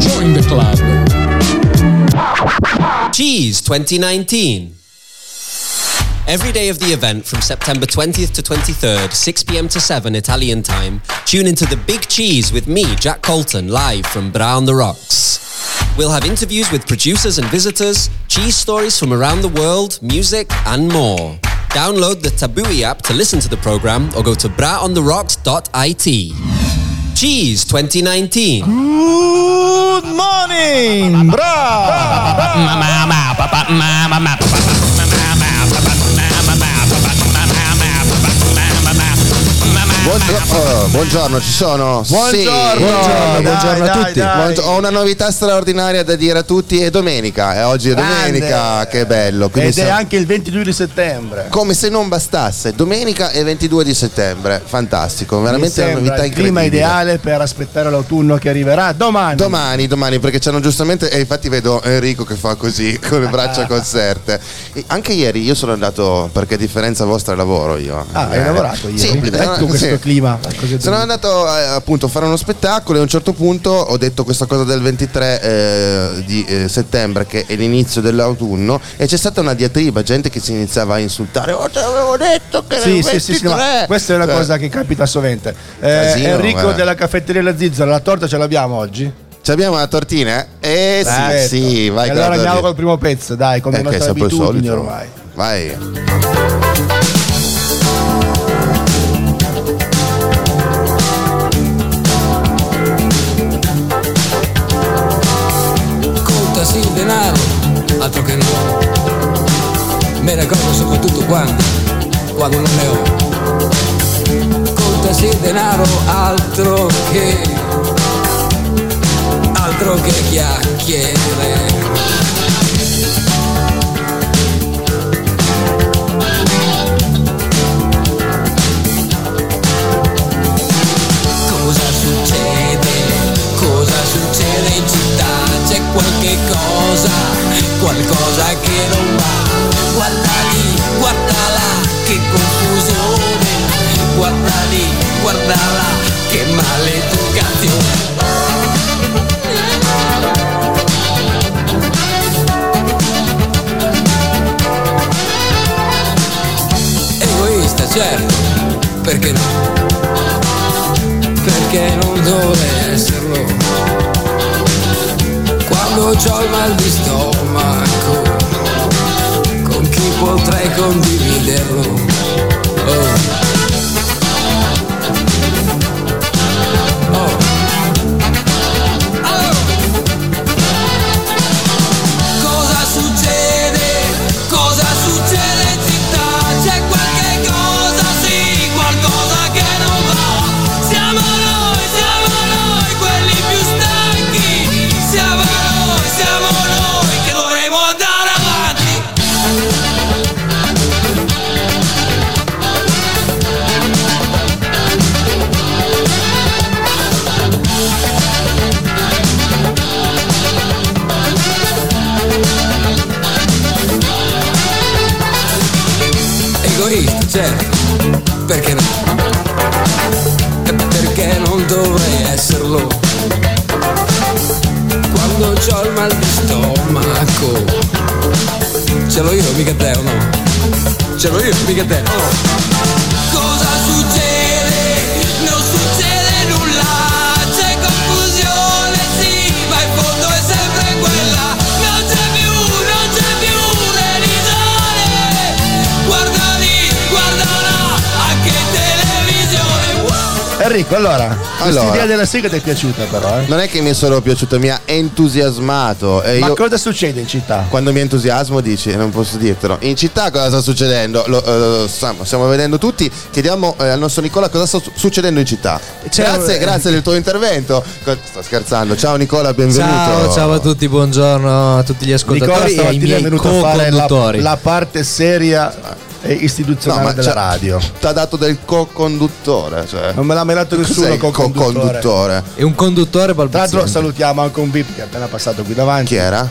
Join the club. Cheese 2019. Every day of the event from September 20th to 23rd, 6 pm to 7 Italian time, tune into the Big Cheese with me, Jack Colton, live from Bra on the Rocks. We'll have interviews with producers and visitors, cheese stories from around the world, music, and more. Download the Tabooey app to listen to the program or go to braontherocks.it. Cheese 2019. Good morning, Buongiorno, buongiorno, ci sono? Buongiorno, Sì. Dai, buongiorno dai, a tutti. dai. Ho una novità straordinaria da dire a tutti. È domenica, e oggi è domenica, Grande. che bello. Quindi Ed è siamo- anche il 22 di settembre. Come se non bastasse, domenica e 22 di settembre, fantastico, veramente una novità il clima incredibile. ideale per aspettare l'autunno che arriverà domani. Domani, domani, perché c'hanno giustamente, e infatti vedo Enrico che fa così, con le braccia conserte. E anche ieri io sono andato, perché a differenza vostra lavoro io. Ah, hai Eh, lavorato ieri? Sì, ecco questo clima. Sono andato eh, appunto a fare uno spettacolo e a un certo punto ho detto questa cosa del 23 eh, di eh, settembre che è l'inizio dell'autunno e c'è stata una diatriba, gente che si iniziava a insultare. Oh, ti avevo detto che era Sì, sì, sì, sì, ma 23." questa è una Cioè, cosa che capita sovente. Eh, Casino, Enrico guarda. della caffetteria La Zizzola, la torta ce l'abbiamo oggi? Ci abbiamo la tortina? Eh sì, Perfetto. sì, vai E allora andiamo col primo pezzo, dai, come Eh, abitudini solito. ormai. Vai. Altro che no. Me accorgo soprattutto quando, quando non ne ho. Contasi denaro, altro che, altro che chiacchiere. Qualche cosa, qualcosa che non va. Guarda lì, guarda là, che confusione. Guarda lì, guarda là, che maleducazione. Egoista, certo, perché no? perché non dovrei esserlo. Quando ho il mal di stomaco, con chi potrei condividerlo? Mica te no? Ce l'ho io, mica te, no? Enrico, allora, questa Allora. idea della sigla ti è piaciuta però, eh? Non è che mi è solo piaciuto, mi ha entusiasmato. E Ma io, cosa succede in città? quando mi entusiasmo dici, non posso dirtelo. In città cosa sta succedendo? Lo, eh, stiamo, stiamo vedendo tutti. Chiediamo eh, al nostro Nicola cosa sta su- succedendo in città. Ciao, grazie, eh. grazie del tuo intervento. Sto scherzando. Ciao Nicola, benvenuto. Ciao, ciao a tutti, buongiorno a tutti gli Nicola ascoltatori e ai miei fare la, co-conduttori. la parte seria e istituzionale della c'ha- radio. Ti ha dato del co-conduttore. Cioè. Non me l'ha mai dato nessuno co-conduttore? E un conduttore Tra l'altro balbuziente. salutiamo anche un VIP che è appena passato qui davanti. Chi era?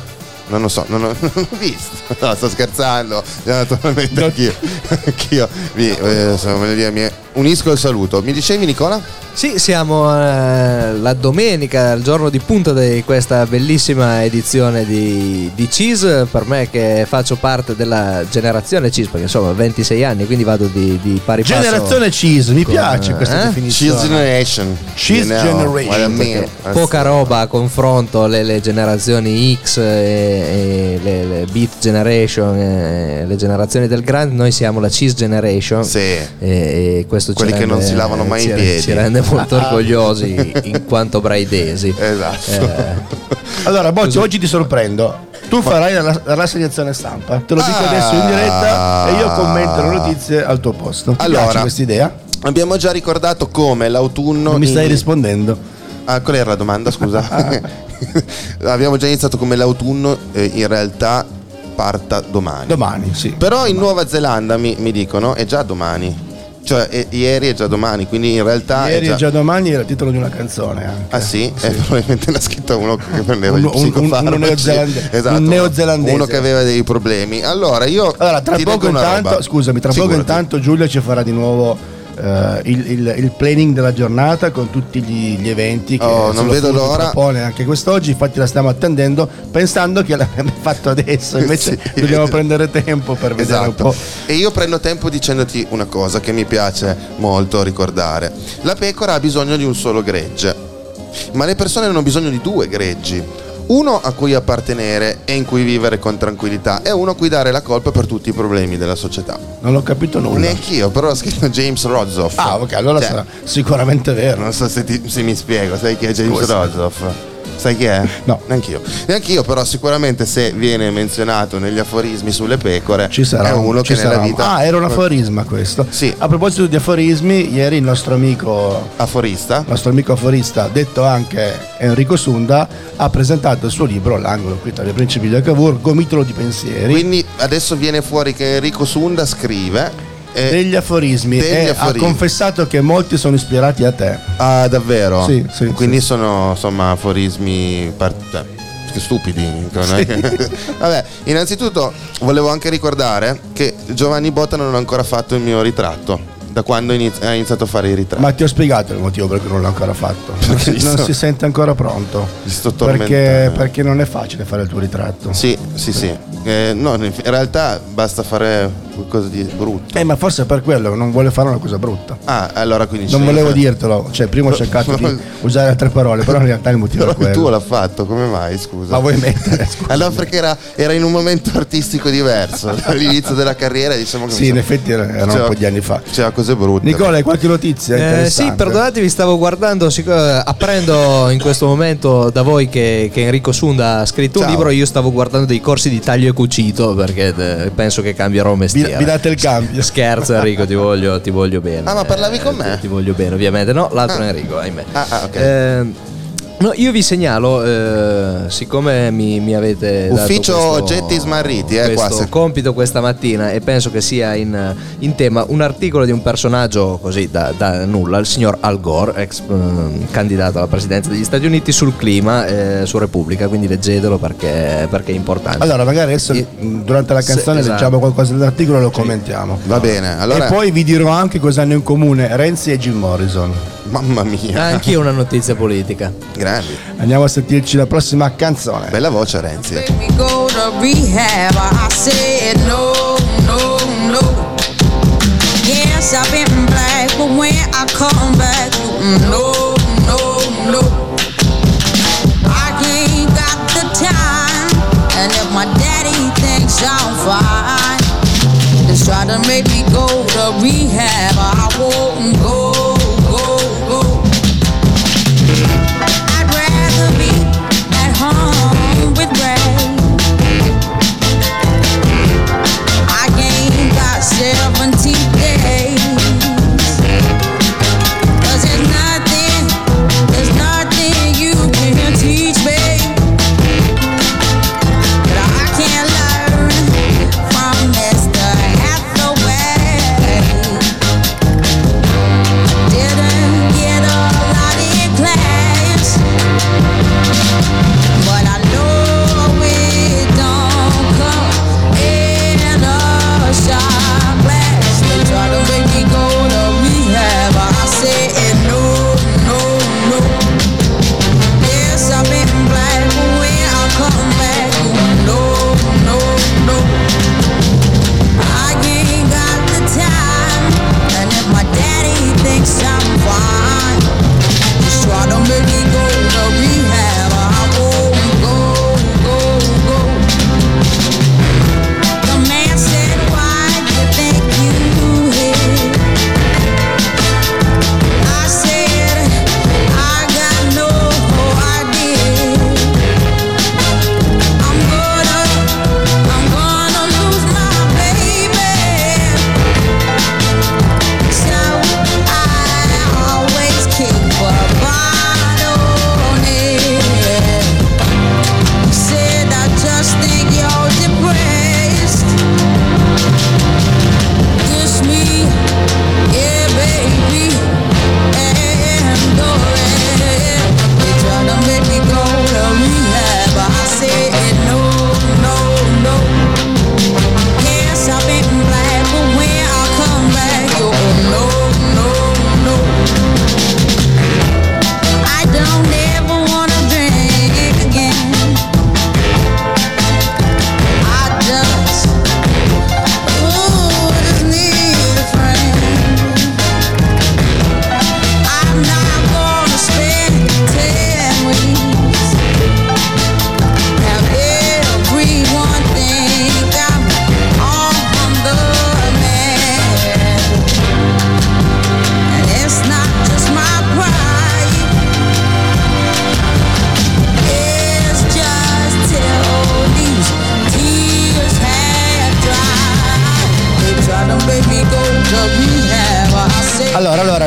Non lo so, non ho, non ho visto. No, sto scherzando. Naturalmente anch'io. anch'io. Vi, eh, insomma, voglio dire, mi unisco il saluto. Mi dicevi Nicola? Sì, siamo eh, la domenica, il giorno di punta di questa bellissima edizione di, di Cheese. Per me che faccio parte della generazione Cheese, perché insomma ho 26 anni, quindi vado di, di pari passo. Generazione cheese, mi con, piace questa eh? definizione. Cheese Generation. Cheese You know Generation, I mean. Poca roba a confronto le, le generazioni X e, e le, le Beat Generation e le generazioni del Grand noi siamo la Cheese Generation Sì. e, e questo Quelli ci che rende, non si lavano mai i ci, piedi. ci rende molto orgogliosi in quanto braidesi Esatto. Eh, Allora, Bocci, oggi ti sorprendo. Tu farai la, la rassegnazione stampa. Te lo dico Ah. adesso in diretta e io commento le notizie al tuo posto. Ti Allora. piace questa idea? Abbiamo già ricordato come l'autunno. Non mi stai in- rispondendo. Ah, qual era la domanda? Scusa. Abbiamo già iniziato come l'autunno, eh, in realtà parta domani. Domani, sì. Però in Nuova Zelanda mi, mi dicono è già domani. Cioè, è- ieri è già domani, quindi in realtà Ieri è già. e già domani era il titolo di una canzone anche. Ah sì? Eh, probabilmente l'ha scritto uno che prendeva Un- un- un- psicofarmaci. uno neozelande- Esatto, un neozelandese. Uno che aveva dei problemi. Allora, io Allora, tra poco intanto, roba. scusami, tra poco Figurati. intanto Giulia ci farà di nuovo eh, il, il- il planning della giornata con tutti gli, gli eventi che Oh, non vedo l'ora. propone anche quest'oggi, infatti la stiamo attendendo pensando che l'abbiamo fatto adesso, invece Sì. dobbiamo prendere tempo per vedere un Esatto. po'. E io prendo tempo dicendoti una cosa che mi piace molto ricordare. La pecora ha bisogno di un solo gregge, ma le persone hanno bisogno di due greggi. Uno a cui appartenere e in cui vivere con tranquillità e uno a cui dare la colpa per tutti i problemi della società. Non ho capito nulla. Neanch'io, però ha scritto James Rodzoff. Ah, ok, allora Cioè, sarà sicuramente vero. Non so se, ti- se mi spiego, sai chi è James. Rodzoff? Sai chi è? No. Neanch'io. Neanch'io, però sicuramente se viene menzionato negli aforismi sulle pecore Ci sarà è uno che nella sarà un- vita... Ah, era un aforisma questo. Sì. A proposito di aforismi, ieri il nostro amico Aforista? il nostro amico aforista, detto anche Enrico Sunda, ha presentato il suo libro L'angolo qui tra i principi del Cavour, Gomitolo di pensieri, Quindi adesso viene fuori che Enrico Sunda scrive... e- degli aforismi degli e aforismi. ha confessato che molti sono ispirati a te. Ah, davvero? Sì, sì, Quindi sì. sono insomma aforismi par- cioè, stupidi. è che- Vabbè, innanzitutto volevo anche ricordare che Giovanni Botta non ha ancora fatto il mio ritratto. Da quando iniz- ha iniziato a fare i ritratti. Ma ti ho spiegato il motivo per cui non l'ha ancora fatto. Non si, gli non sto- si sente ancora pronto. Perché, perché non è facile fare il tuo ritratto. Sì, sì, sì. Eh, no, in realtà basta fare qualcosa di brutto. Eh, ma forse è per quello che non vuole fare una cosa brutta. Ah, allora quindi Non volevo dirtelo, cioè prima ho cercato di usare altre parole, però in realtà il motivo Però è quello. l'ha fatto, come mai? Scusa. Ma vuoi mettere? Scusa. Allora perché era, era in un momento artistico diverso, all'inizio della carriera diciamo che Sì, in effetti era- erano un po' di anni fa. C'era cose brutte. Nicola, hai qualche notizia? Eh, interessante? sì, perdonatevi, stavo guardando, eh, apprendo in questo momento da voi che, che Enrico Sunda ha scritto Ciao. un libro, io stavo guardando dei corsi di taglio e cucito perché eh, penso che cambierò mestiere. vi date il cambio. Scherzo Enrico, ti voglio, ti voglio bene. Ah, ma parlavi con me? Ti, ti voglio bene, ovviamente. No, l'altro Ah. è Enrico, ahimè. Ah, ah, ok. Eh, no, io vi segnalo, eh, siccome mi, mi avete dato Ufficio questo- oggetti smarriti, eh, qua questo se- compito questa mattina e penso che sia in, in tema un articolo di un personaggio così da, da nulla, il signor Al Gore, ex eh, candidato alla presidenza degli Stati Uniti sul clima eh, su Repubblica, quindi leggetelo perché, perché è importante. Allora, magari adesso mh, durante la Sì, canzone esatto. leggiamo qualcosa dell'articolo e lo commentiamo. Va bene, allora E poi vi dirò anche cosa hanno in comune Renzi e Jim Morrison. mamma mia. Anche una notizia politica. Grandi. Andiamo a sentirci la prossima canzone. Bella voce Renzi. Make me go to rehab. I said no, no, no. Yes, I've been black, but when I come back, no, no, no. I ain't got the time, and if my daddy thinks I'm fine, just try to make me go to rehab. I won't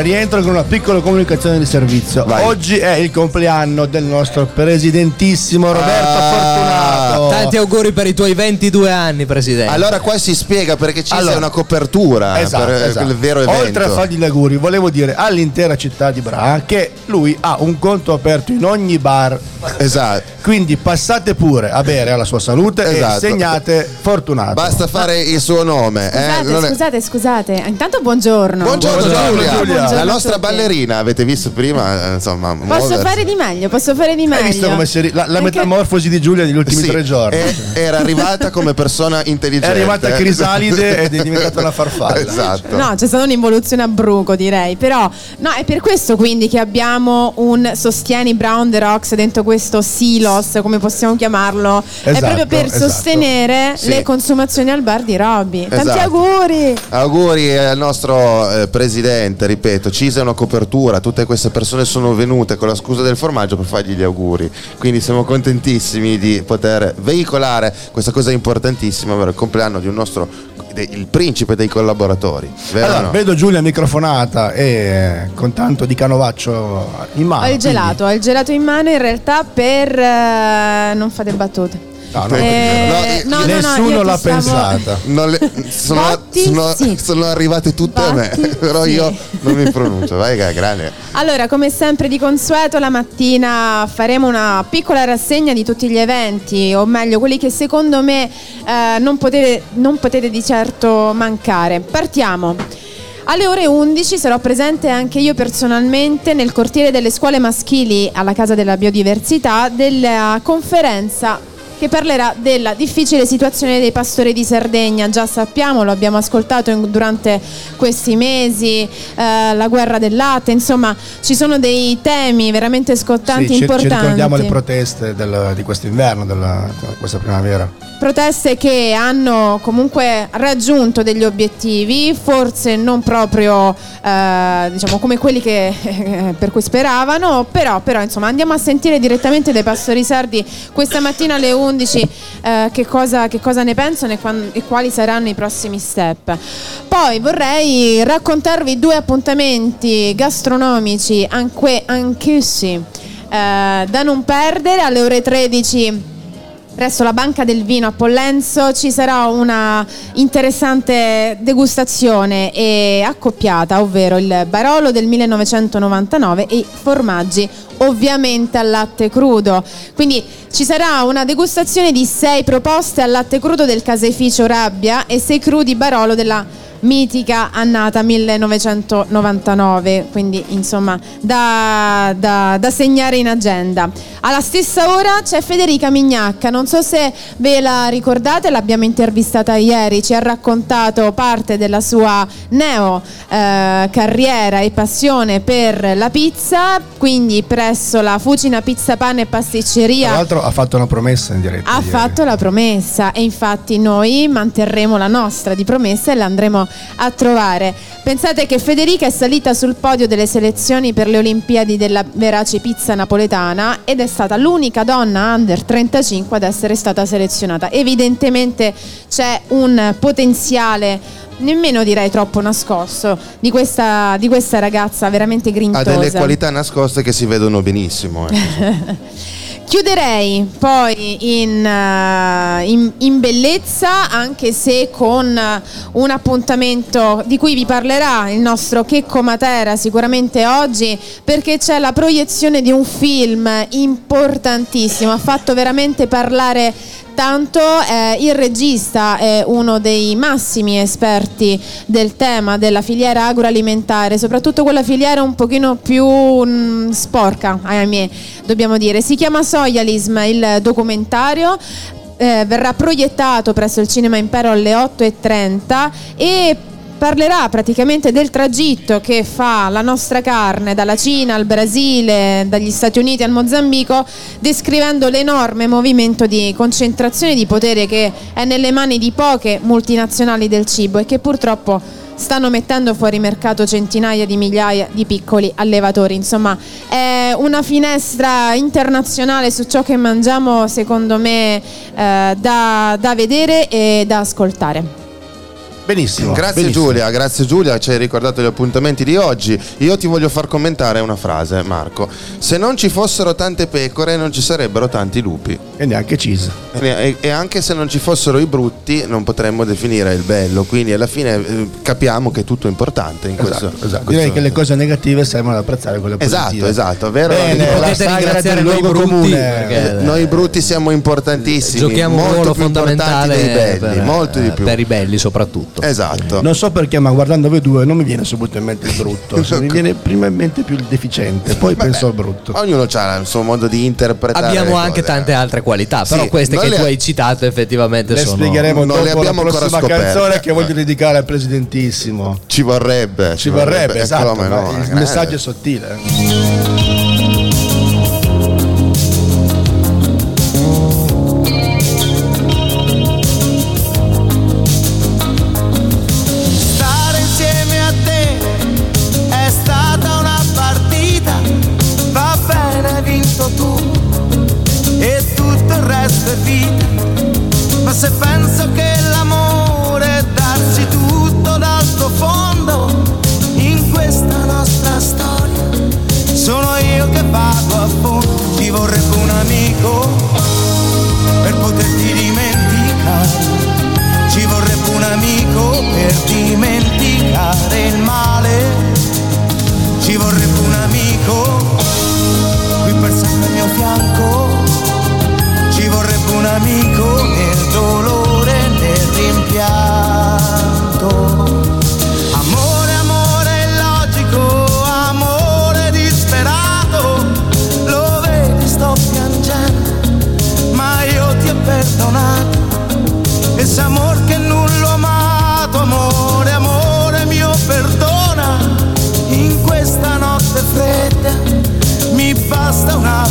rientro con una piccola comunicazione di servizio. Vai. Oggi è il compleanno del nostro presidentissimo Roberto Ah. Fortunato. Tanti auguri per i tuoi 22 anni, presidente. Allora qua si spiega perché ci Allora. sia una copertura Esatto, per eh, esatto. il vero evento. Oltre a fargli gli auguri, volevo dire all'intera città di Bra che lui ha un conto aperto in ogni bar. Esatto. Quindi passate pure a bere alla sua salute Esatto. e segnate Fortunato. Basta fare il suo nome. eh, Scusate, non è- scusate, scusate. Intanto buongiorno. Buongiorno, Buongiorno, Giulia. Giulia. la Buongiorno a nostra tutti. ballerina, avete visto prima? eh, Insomma, Posso muoversi. fare di meglio, posso fare di meglio. Hai visto come si ri- la, la metamorfosi di Giulia negli ultimi Sì, tre giorni? e- era arrivata come persona È intelligente. arrivata Crisalide ed è diventata una farfalla. Esatto. No, c'è stata un'involuzione a bruco, direi. Però, no, è per questo quindi che abbiamo un sostieni Brown the Rocks dentro questo silos, come possiamo chiamarlo. è Esatto, proprio per esatto. sostenere Sì. le consumazioni al bar di Robby. Tanti Esatto. auguri! Auguri al nostro eh, presidente, ripeto, Cisa è una copertura, tutte queste persone sono venute con la scusa del formaggio per fargli gli auguri, quindi siamo contentissimi di poter veicolare questa cosa importantissima, ovvero il compleanno di un nostro, il principe dei collaboratori. Allora, no? vedo Giulia microfonata e con tanto di canovaccio in mano. Ho il gelato, ho il gelato in mano in realtà per... eh, non fate battute. No, no, Eh, no, no, no, no, nessuno l'ha stavo- pensata. Le- sono, Botti, sono- sì. sono arrivate tutte a me, Botti, però sì. io non mi pronuncio. Vai, che grande. Allora, come sempre di consueto, la mattina faremo una piccola rassegna di tutti gli eventi, o meglio, quelli che secondo me eh, non, potete, non potete di certo mancare. Partiamo. Alle ore 11 sarò presente anche io personalmente nel cortile delle scuole maschili alla Casa della Biodiversità della conferenza che parlerà della difficile situazione dei pastori di Sardegna. Già sappiamo, lo abbiamo ascoltato in- durante questi mesi, eh, la guerra del latte, insomma ci sono dei temi veramente scottanti Sì, ci, ci importanti. ricordiamo le proteste del- di quest'inverno, della, questa primavera. proteste che hanno comunque raggiunto degli obiettivi, forse non proprio eh, diciamo come quelli che, per cui speravano, però, però insomma andiamo a sentire direttamente dai pastori sardi questa mattina alle 11 eh, che, cosa, che cosa ne pensano e, quan- e quali saranno i prossimi step. Poi vorrei raccontarvi due appuntamenti gastronomici anche, anch'essi eh, da non perdere alle ore 13 Presso la Banca del Vino a Pollenzo ci sarà una interessante degustazione e accoppiata, ovvero il Barolo del 1999 e i formaggi ovviamente al latte crudo. Quindi ci sarà una degustazione di sei proposte al latte crudo del caseificio Rabbia e sei crudi Barolo della mitica annata 1999, quindi insomma da, da- da segnare in agenda. Alla stessa ora c'è Federica Mignacca, non so se ve la ricordate, l'abbiamo intervistata ieri, ci ha raccontato parte della sua neo eh, carriera e passione per la pizza, quindi presso la Fucina Pizza Pane e Tra Pasticceria l'altro ha fatto una promessa in diretta. ha ieri. fatto la promessa e infatti noi manterremo la nostra di promessa e la andremo a trovare. Pensate che Federica è salita sul podio delle selezioni per le Olimpiadi della Verace Pizza Napoletana ed è stata l'unica donna under 35 ad essere stata selezionata. Evidentemente c'è un potenziale nemmeno direi troppo nascosto di questa, di questa ragazza veramente Ha grintosa. delle qualità nascoste che si vedono benissimo. eh. Chiuderei poi in, eh, in- in bellezza, anche se con eh, un appuntamento di cui vi parlerà il nostro Checco Matera sicuramente oggi, perché c'è la proiezione di un film importantissimo, ha fatto veramente parlare tanto, eh, il regista è uno dei massimi esperti del tema della filiera agroalimentare, soprattutto quella filiera un pochino più mm, sporca, ahimè, dobbiamo dire. Si chiama Soyalism il documentario. eh, verrà proiettato presso il Cinema Impero alle 8.30 e parlerà praticamente del tragitto che fa la nostra carne dalla Cina al Brasile, dagli Stati Uniti al Mozambico, descrivendo l'enorme movimento di concentrazione di potere che è nelle mani di poche multinazionali del cibo e che purtroppo stanno mettendo fuori mercato centinaia di migliaia di piccoli allevatori. Insomma, è una finestra internazionale su ciò che mangiamo, secondo me, eh, da, da vedere e da ascoltare. Benissimo. Grazie benissimo. Giulia, grazie Giulia, ci hai ricordato gli appuntamenti di oggi. Io ti voglio far commentare una frase, Marco. Se non ci fossero tante pecore non ci sarebbero tanti lupi. E neanche cheese. E, e anche se non ci fossero i brutti non potremmo definire il bello. Quindi alla fine eh, capiamo che è tutto importante in questo. Esatto, esatto. questo- Direi che le cose negative servono ad apprezzare quelle positive. Esatto, esatto, vero? Bene, Potete la ringraziare del noi luogo brutti, comune. perché- Eh, Noi brutti siamo importantissimi. Giochiamo un molto ruolo più importanti fondamentale dei belli, per, molto di eh, più. per i belli soprattutto. Esatto. Non so perché, ma guardando voi due non mi viene subito in mente il brutto. Se mi viene prima in mente più il deficiente, poi penso al brutto. Ognuno ha il suo modo di interpretare. Abbiamo le anche cose. tante altre qualità, Sì, però queste non che le- tu hai citato effettivamente Le sono spiegheremo non dopo le abbiamo la ancora prossima scoperte. canzone che voglio dedicare al presidentissimo. Ci vorrebbe. Ci vorrebbe, eh, esatto. no, il grande. messaggio è sottile.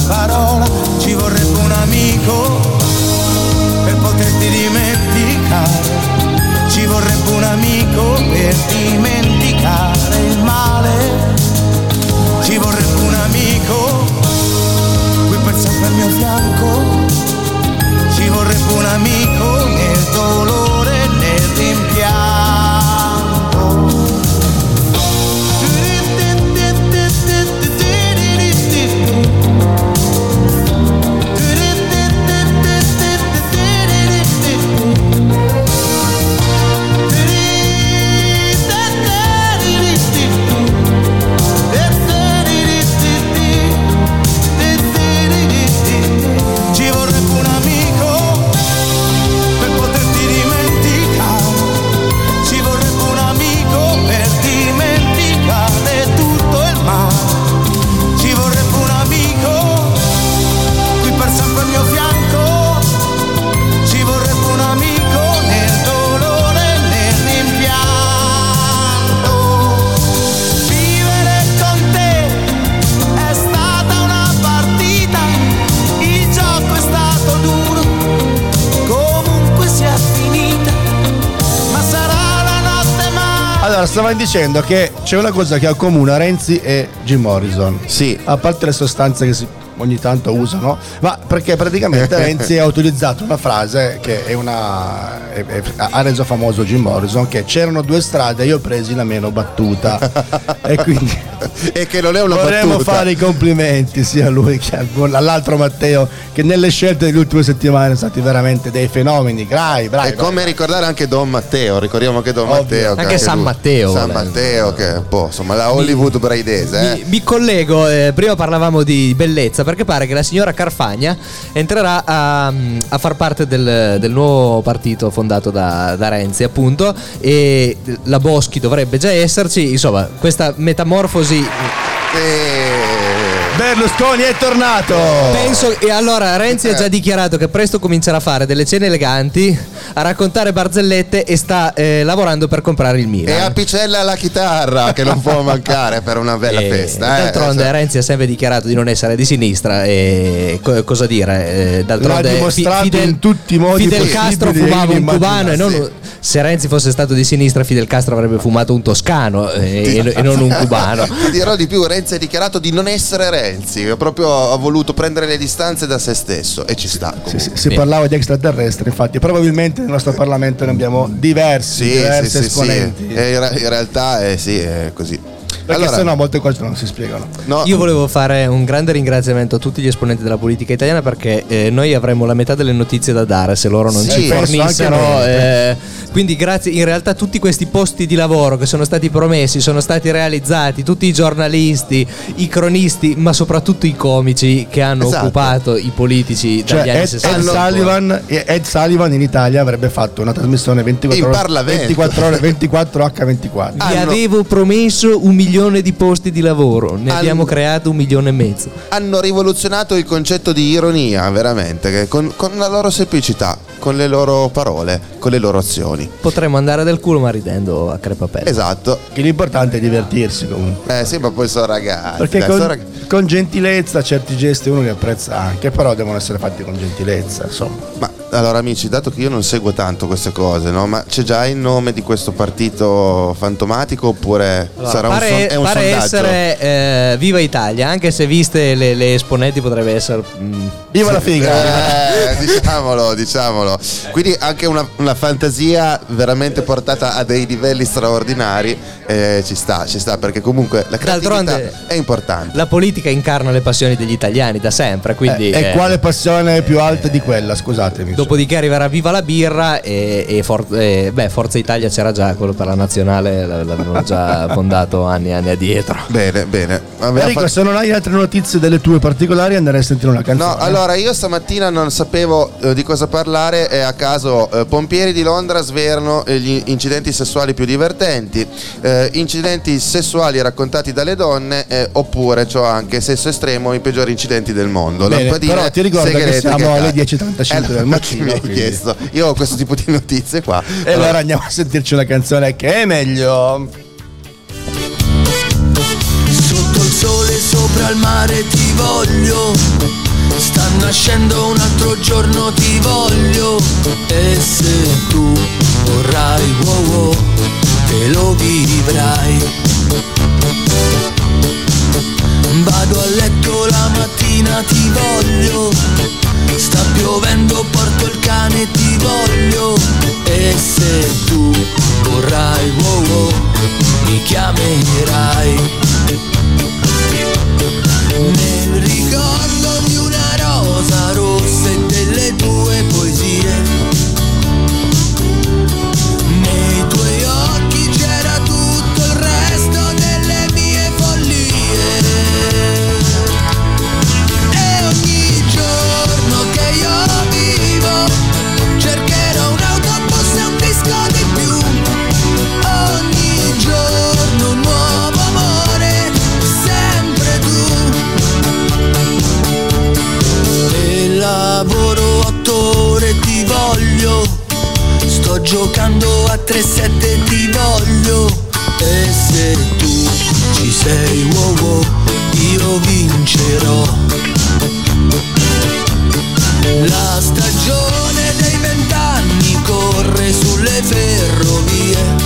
Parola, ci vorrebbe un amico per poterti dimenticare. Ci vorrebbe un amico per dimenticare il male. Ci vorrebbe un amico qui per sempre al mio fianco. Ci vorrebbe un amico nel dolore stavamo dicendo che c'è una cosa che accomuna Renzi e Jim Morrison. Sì. A parte le sostanze che si ogni tanto usano, ma perché praticamente Renzi ha utilizzato una frase che è una, è- è- ha reso famoso Jim Morrison, che c'erano due strade, io ho presi la meno battuta. e quindi E che non è una vorremmo battuta. fare i complimenti sia a lui che al- all'altro Matteo, che nelle scelte delle ultime settimane sono stati veramente dei fenomeni. Bravi, bravi. È come ricordare anche Don Matteo, ricordiamo che Don Ovvio. Matteo. che Anche San lui- Matteo, San volendo. Matteo, che è un po', insomma, la Hollywood braidese. Mi, Eh? mi collego, eh, prima parlavamo di bellezza, perché pare che la signora Carfagna entrerà a, a far parte del, del nuovo partito fondato da, da Renzi, appunto, e la Boschi dovrebbe già esserci, insomma, questa metamorfosi Eh, Berlusconi è tornato! Penso, e allora Renzi ha già dichiarato che presto comincerà a fare delle cene eleganti, a raccontare barzellette e sta eh, lavorando per comprare il E Milan. a Picella la chitarra che non può mancare per una bella E festa. eh. D'altronde Cioè, Renzi ha sempre dichiarato di non essere di sinistra e co- cosa dire? eh, d'altronde L'ha dimostrato Fidel, in tutti i modi Fidel Castro e fumava un cubano e non Sì. se Renzi fosse stato di sinistra Fidel Castro avrebbe fumato un toscano eh, e, e non un cubano. Ti dirò di più, Renzi ha dichiarato di non essere Renzi, ha proprio ha voluto prendere le distanze da se stesso e ci sta. Comunque. si Bene. parlava di extraterrestri, infatti, probabilmente esponenti nel nostro Parlamento, ne abbiamo diversi, Sì, diversi sì, sì, sì. esponenti. E in, realtà eh, sì, è così. Perché Allora, sennò molte cose non si spiegano. no, Io volevo fare un grande ringraziamento a tutti gli esponenti della politica italiana perché eh, noi avremmo la metà delle notizie da dare se loro non Sì, ci fornissero. eh, quindi grazie, in realtà tutti questi posti di lavoro che sono stati promessi, sono stati realizzati, tutti i giornalisti, i cronisti, ma soprattutto i comici che hanno Esatto. occupato i politici Cioè, dagli anni Ed, 60. Ed Sullivan, Ed Sullivan in Italia avrebbe fatto una trasmissione 24 In ore, Parlamento. 24 ore 24 H24. Vi hanno- avevo promesso un milione di posti di lavoro, ne Hanno- abbiamo creato un milione e mezzo. hanno rivoluzionato il concetto di ironia, veramente, che con, con la loro semplicità, con le loro parole, con le loro azioni. Potremmo andare del culo ma ridendo a crepapelle. Esatto. Che l'importante è divertirsi comunque. Eh sì, ma poi sono ragazzi. Perché dai, con, sono rag- con gentilezza certi gesti uno li apprezza anche, però devono essere fatti con gentilezza, insomma. Ma allora amici, dato che io non seguo tanto queste cose, no? Ma c'è già il nome di questo partito fantomatico oppure Allora, sarà un, pare, son- è un pare sondaggio? essere eh, Viva Italia, anche se viste le, le esponenti potrebbe essere... mm, Viva la figa! Eh, diciamolo, diciamolo. Quindi anche una, una fantasia veramente portata a dei livelli straordinari eh, ci sta, ci sta, perché comunque la creatività D'altronde- è importante. la politica incarna le passioni degli italiani da sempre, quindi... Eh, e eh, quale passione è più alta di quella, scusatemi. Dopodiché arriverà Viva la birra e, e For- e, beh, Forza Italia c'era già, quello per la nazionale l'avevano già fondato anni e anni addietro. Bene, bene. Enrico, fatto- se non hai altre notizie delle tue particolari andrei a sentire una canzone. No, allora io stamattina non sapevo eh, di cosa parlare e a caso eh, pompieri di Londra svelano eh, gli incidenti sessuali più divertenti, eh, incidenti sessuali raccontati dalle donne eh, oppure c'ho anche sesso estremo i peggiori incidenti del mondo. Bene, Lampadine però ti ricordo che siamo alle cade. 10.35 Eh, del mattino, mi hai quindi. chiesto. Io ho questo tipo di notizie qua. E allora andiamo a sentirci una canzone che è meglio. Sotto il sole, sopra il mare ti voglio. Sta nascendo un altro giorno ti voglio. E se tu vorrai, wow, wow, te lo vivrai. Vado a letto la mattina ti voglio. Sta piovendo, porto il cane ti voglio. E se tu vorrai, wow, wow, mi chiamerai. Nel ricordo di una rosa rossa lavoro otto ore ti voglio. Sto giocando a 3-7 ti voglio. E se tu ci sei, wow wow, io vincerò. La stagione dei vent'anni corre sulle ferrovie.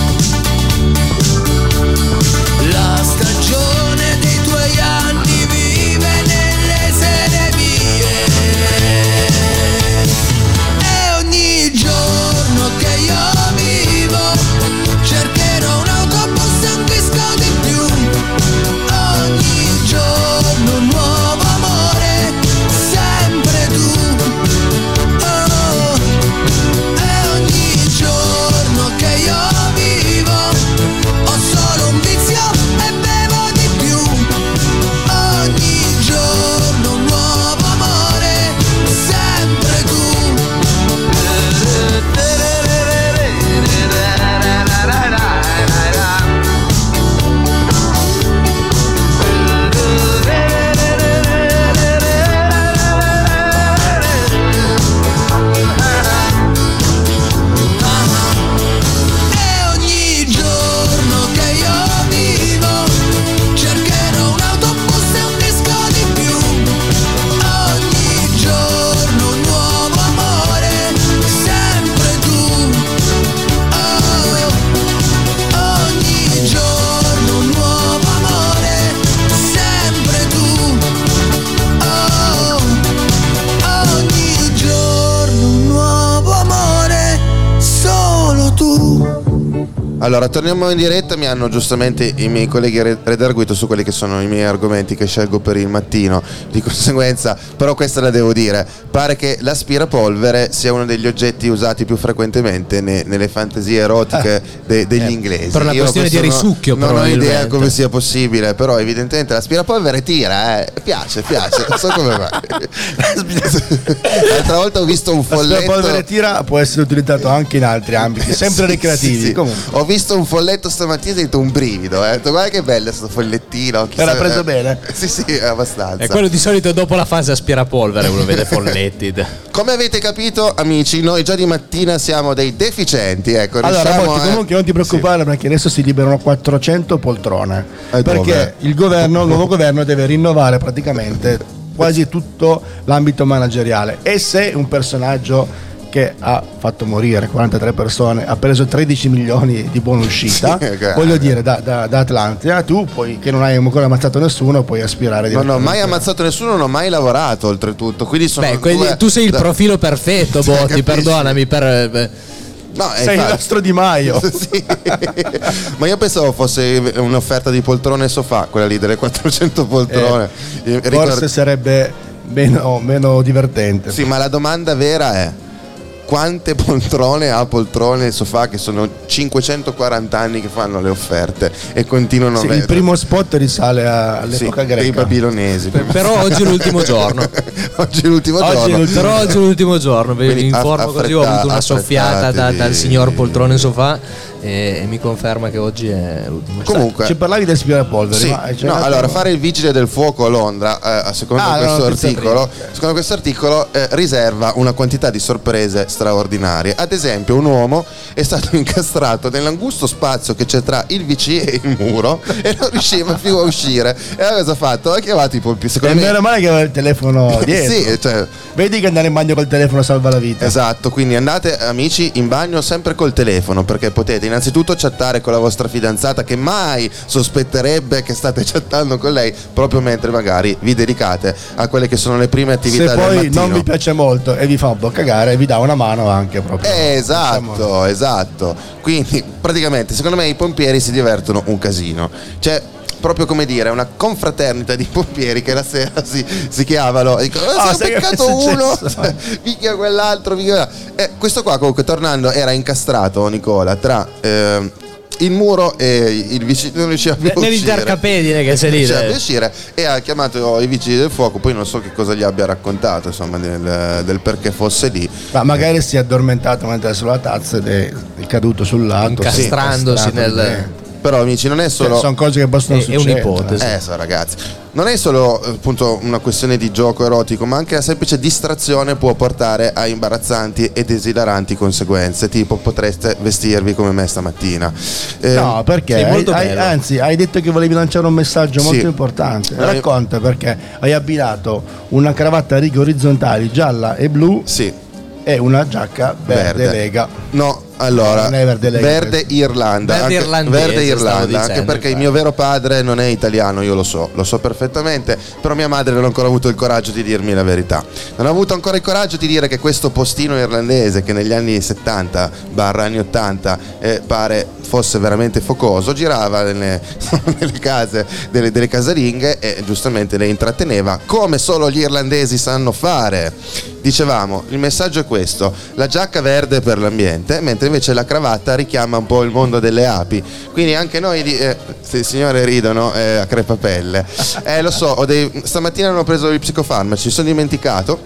Allora, torniamo in diretta. Mi hanno giustamente i miei colleghi re- redarguito su quelli che sono i miei argomenti che scelgo per il mattino. Di conseguenza, però, questa la devo dire: pare che l'aspirapolvere sia uno degli oggetti usati più frequentemente ne- nelle fantasie erotiche de- degli inglesi. per una Io questione di risucchio, Non ho idea come sia possibile, però, evidentemente l'aspirapolvere tira, eh. Piace, piace. Non so come va. L'altra volta ho visto un folletto. polvere tira può essere utilizzato anche in altri ambiti, sempre Sì, ricreativi. sì, sì. Comunque. Ho visto un folletto stamattina e ho detto un brivido. Eh. Ho detto, guarda che bello questo follettino. chissà- Era preso eh, bene? Sì, sì, abbastanza. È quello di solito dopo la fase aspirapolvere uno vede folletti. Come avete capito, amici, noi già di mattina siamo dei deficienti. Ecco, Allora, Botti, a- comunque non ti preoccupare perché adesso si liberano 400 poltrone. E dove? perché il governo, il nuovo governo deve rinnovare praticamente quasi tutto l'ambito manageriale. E se un personaggio che ha fatto morire 43 persone ha preso 13 milioni di buona uscita, Sì, voglio dire, da, da, da Atlantia, tu poi che non hai ancora ammazzato nessuno puoi aspirare Non ho mai ammazzato nessuno, non ho mai lavorato oltretutto. Quindi sono Beh, quelli- due- tu sei il da- profilo perfetto, Botti, capisci? perdonami per... eh, No, eh, Sei il infatti. nostro Di Maio. Sì. Ma io pensavo fosse un'offerta di poltrone e sofà, quella lì delle 400 poltrone. Eh, Eh, ricordo- Forse sarebbe meno, meno divertente. Sì, ma la domanda vera è quante poltrone ha poltrone e sofà che sono 540 anni che fanno le offerte e continuano Sì, a il primo spot risale all'epoca sì, greca. dei babilonesi. però oggi è l'ultimo giorno. oggi è l'ultimo Oggi è giorno. l'ultimo Però oggi è l'ultimo giorno, vi Quindi informo così, ho avuto una soffiata da- dal signor Poltrone Sofà e, e mi conferma che oggi è l'ultimo. Comunque, Ci parlavi del aspirapolvere. Sì, ma c'è no, allora fare il vigile del fuoco a Londra, eh, secondo, Ah, questo no, articolo, secondo questo articolo, eh, riserva una quantità di sorprese straordinarie. Ad esempio, un uomo è stato incastrato nell'angusto spazio che c'è tra il VC e il muro e non riusciva più a uscire. E allora cosa ha fatto? Ha chiamato i polpi. E Secondo me, meno male che aveva il telefono dietro. sì, cioè, Vedi che andare in bagno col telefono salva la vita. Esatto, quindi andate amici in bagno sempre col telefono perché potete innanzitutto chattare con la vostra fidanzata che mai sospetterebbe che state chattando con lei proprio mentre magari vi dedicate a quelle che sono le prime attività Se del poi mattino. non vi piace molto e vi fa un po' cagare, vi dà una mano anche proprio. Eh, Diciamo- esatto, esatto. Quindi praticamente secondo me i pompieri si divertono un casino. Cioè proprio come dire, una confraternita di pompieri che la sera si, si chiamano e dicono Ah, "Ah, si è che beccato uno, successo?" picchia quell'altro, picchia quell'altro. E questo qua comunque tornando era incastrato Nicola tra ehm, il muro e il vicino non riusciva più a uscire. Nell'intercapedine che riusciva più a eh. usire e ha chiamato i vigili del fuoco poi non so che cosa gli abbia raccontato insomma del, del perché fosse lì Ma magari si è addormentato mentre era sulla tazza ed è caduto sul lato. Incastrandosi sì, nel- però amici non è dentro. solo Cioè, sono cose che possono È- è succedere. un'ipotesi. Eh, so, ragazzi, non è solo appunto una questione di gioco erotico, ma anche la semplice distrazione può portare a imbarazzanti ed esilaranti conseguenze, tipo potreste vestirvi come me stamattina. Eh, No, perché? Sei molto Hai- hai- anzi, hai detto che volevi lanciare un messaggio Sì. molto importante. Eh, Racconta perché hai abbinato una cravatta a righe orizzontali gialla e blu Sì, e una giacca verde, Verde. lega. No, allora, verde verde Irlanda, Verde anche, irlandese, verde Irlanda, anche dicendo, perché il mio vero padre non è italiano, io lo so, lo so perfettamente, però mia madre non ha ancora avuto il coraggio di dirmi la verità. Non ha avuto ancora il coraggio di dire che questo postino irlandese che negli anni 70 barra anni 80 eh, pare fosse veramente focoso, girava nelle, nelle case delle, delle casalinghe e giustamente le intratteneva come solo gli irlandesi sanno fare. Dicevamo, il messaggio è questo, la giacca verde per l'ambiente, mentre invece la cravatta richiama un po' il mondo delle api. Quindi anche noi, di, eh, se signore ridono eh, a crepapelle. Eh, lo so, dei- stamattina ho preso gli psicofarmaci, sono dimenticato.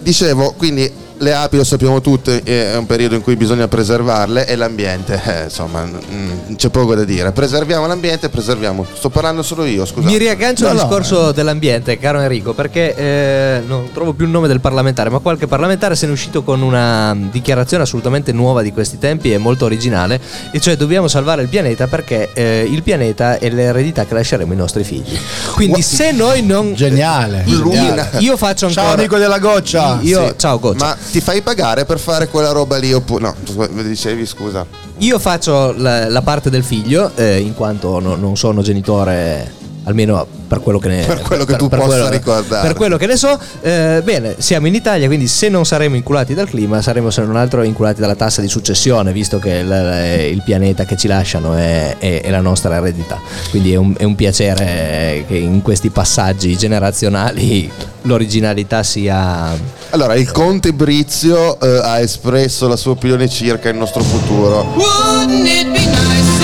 Dicevo, quindi le api lo sappiamo tutti, è un periodo in cui bisogna preservarle e l'ambiente, eh, insomma, mm, c'è poco da dire. Preserviamo l'ambiente, preserviamo. Sto parlando solo io, scusa. Mi riaggancio No, al no, discorso dell'ambiente, caro Enrico, perché eh, non trovo più il nome del parlamentare, ma qualche parlamentare se ne è uscito con una dichiarazione assolutamente nuova di questi tempi e molto originale, e cioè dobbiamo salvare il pianeta perché eh, il pianeta è l'eredità che lasceremo ai nostri figli. Quindi se noi non... Geniale. Io, geniale. io faccio ancora... Ciao amico della goccia. Io, Sì. ciao Goccia. Ma ti fai pagare per fare quella roba lì oppure no? Dicevi scusa. Io faccio la, la parte del figlio, eh, in quanto no- non sono genitore almeno per quello che ne Per quello che tu possa ricordare. Per quello che ne so, eh, bene, siamo in Italia, quindi se non saremo inculati dal clima, saremo se non altro inculati dalla tassa di successione, visto che il, il pianeta che ci lasciano è, è- è la nostra eredità. Quindi è un, è un piacere che in questi passaggi generazionali l'originalità sia Allora, il conte Brizio eh, ha espresso la sua opinione circa il nostro futuro. Wouldn't it be nice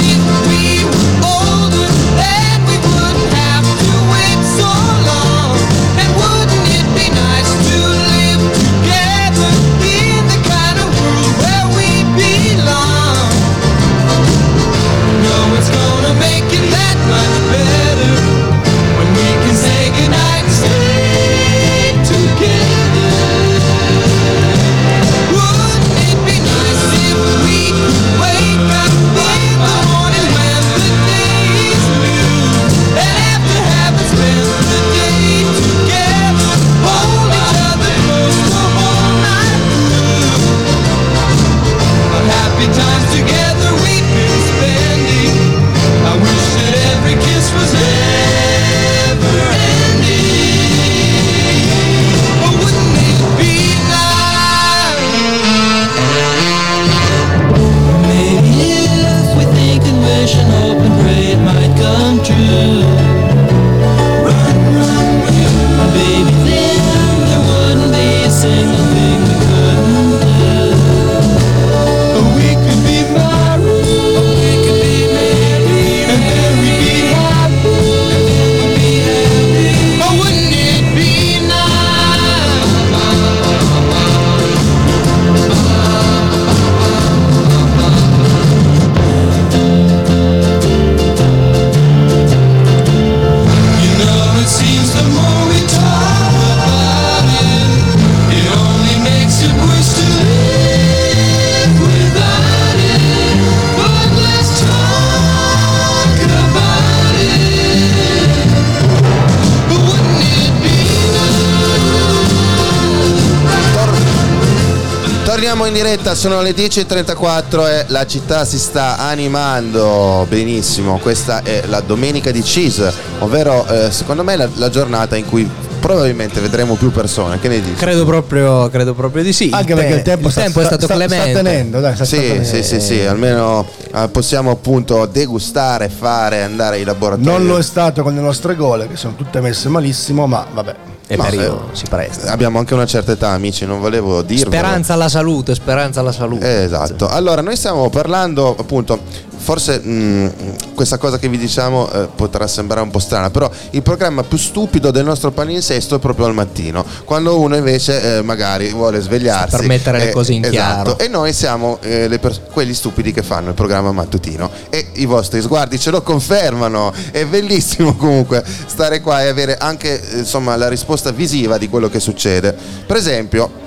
diretta, sono le 10.34 e la città si sta animando benissimo. Questa è la domenica di Cheese, ovvero eh, secondo me la, la giornata in cui probabilmente vedremo più persone. Che ne dici? Credo proprio, credo proprio di sì. Anche Il perché te- il tempo, sta, è stato sta- sta clemente. tenendo, dai, sta, sta Sì, tenendo. sì, sì, sì, almeno eh, possiamo appunto degustare, fare, andare ai laboratori. Non lo è stato con le nostre gole, che sono tutte messe malissimo, ma vabbè. E Ma, periodo eh, si presta. Abbiamo anche una certa età, amici, non volevo dirvelo. Speranza alla salute, speranza alla salute. Eh, esatto. Allora, noi stiamo parlando appunto, forse mh, questa cosa che vi diciamo eh, potrà sembrare un po' strana, però il programma più stupido del nostro palinsesto è proprio al mattino, quando uno invece eh, magari vuole svegliarsi. Per mettere le eh, cose in esatto. chiaro. E noi siamo eh, pers- quelli stupidi che fanno il programma mattutino e i vostri sguardi ce lo confermano. È bellissimo comunque stare qua e avere anche eh, insomma la risposta visiva di quello che succede. Per esempio,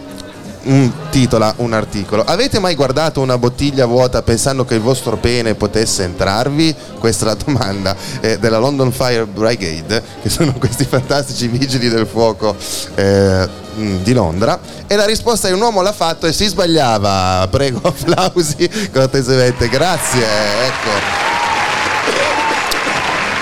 un- titola un articolo. Avete mai guardato una bottiglia vuota pensando che il vostro pene potesse entrarvi? Questa è la domanda eh, della London Fire Brigade, che sono questi fantastici vigili del fuoco eh, mm, di Londra. E la risposta è un uomo l'ha fatto e si sbagliava. Prego, applausi cortesemente. Grazie. Ecco.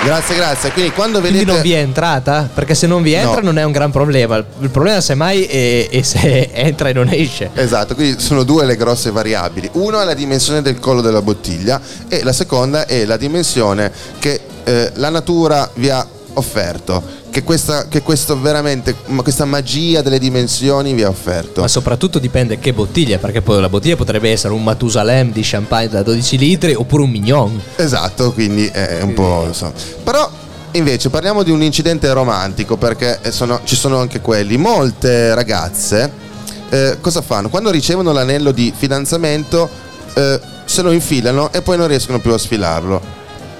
Grazie, grazie. Quindi quando Quindi vedete non vi è entrata? Perché se non vi entra No. non è un gran problema. Il il problema semmai è, è se entra e non esce. Esatto, quindi sono due le grosse variabili. Uno è la dimensione del collo della bottiglia e la seconda è la dimensione che eh, la natura vi ha offerto. Che, questa, che questo veramente, questa magia delle dimensioni vi ha offerto. Ma soprattutto dipende che bottiglia, perché poi la bottiglia potrebbe essere un Matusalem di champagne da 12 litri oppure un Mignon. Esatto, quindi è un po'. insomma. Però invece parliamo di un incidente romantico perché eh, sono- ci sono anche quelli. Molte ragazze eh, cosa fanno? Quando ricevono l'anello di fidanzamento eh, se lo infilano e poi non riescono più a sfilarlo.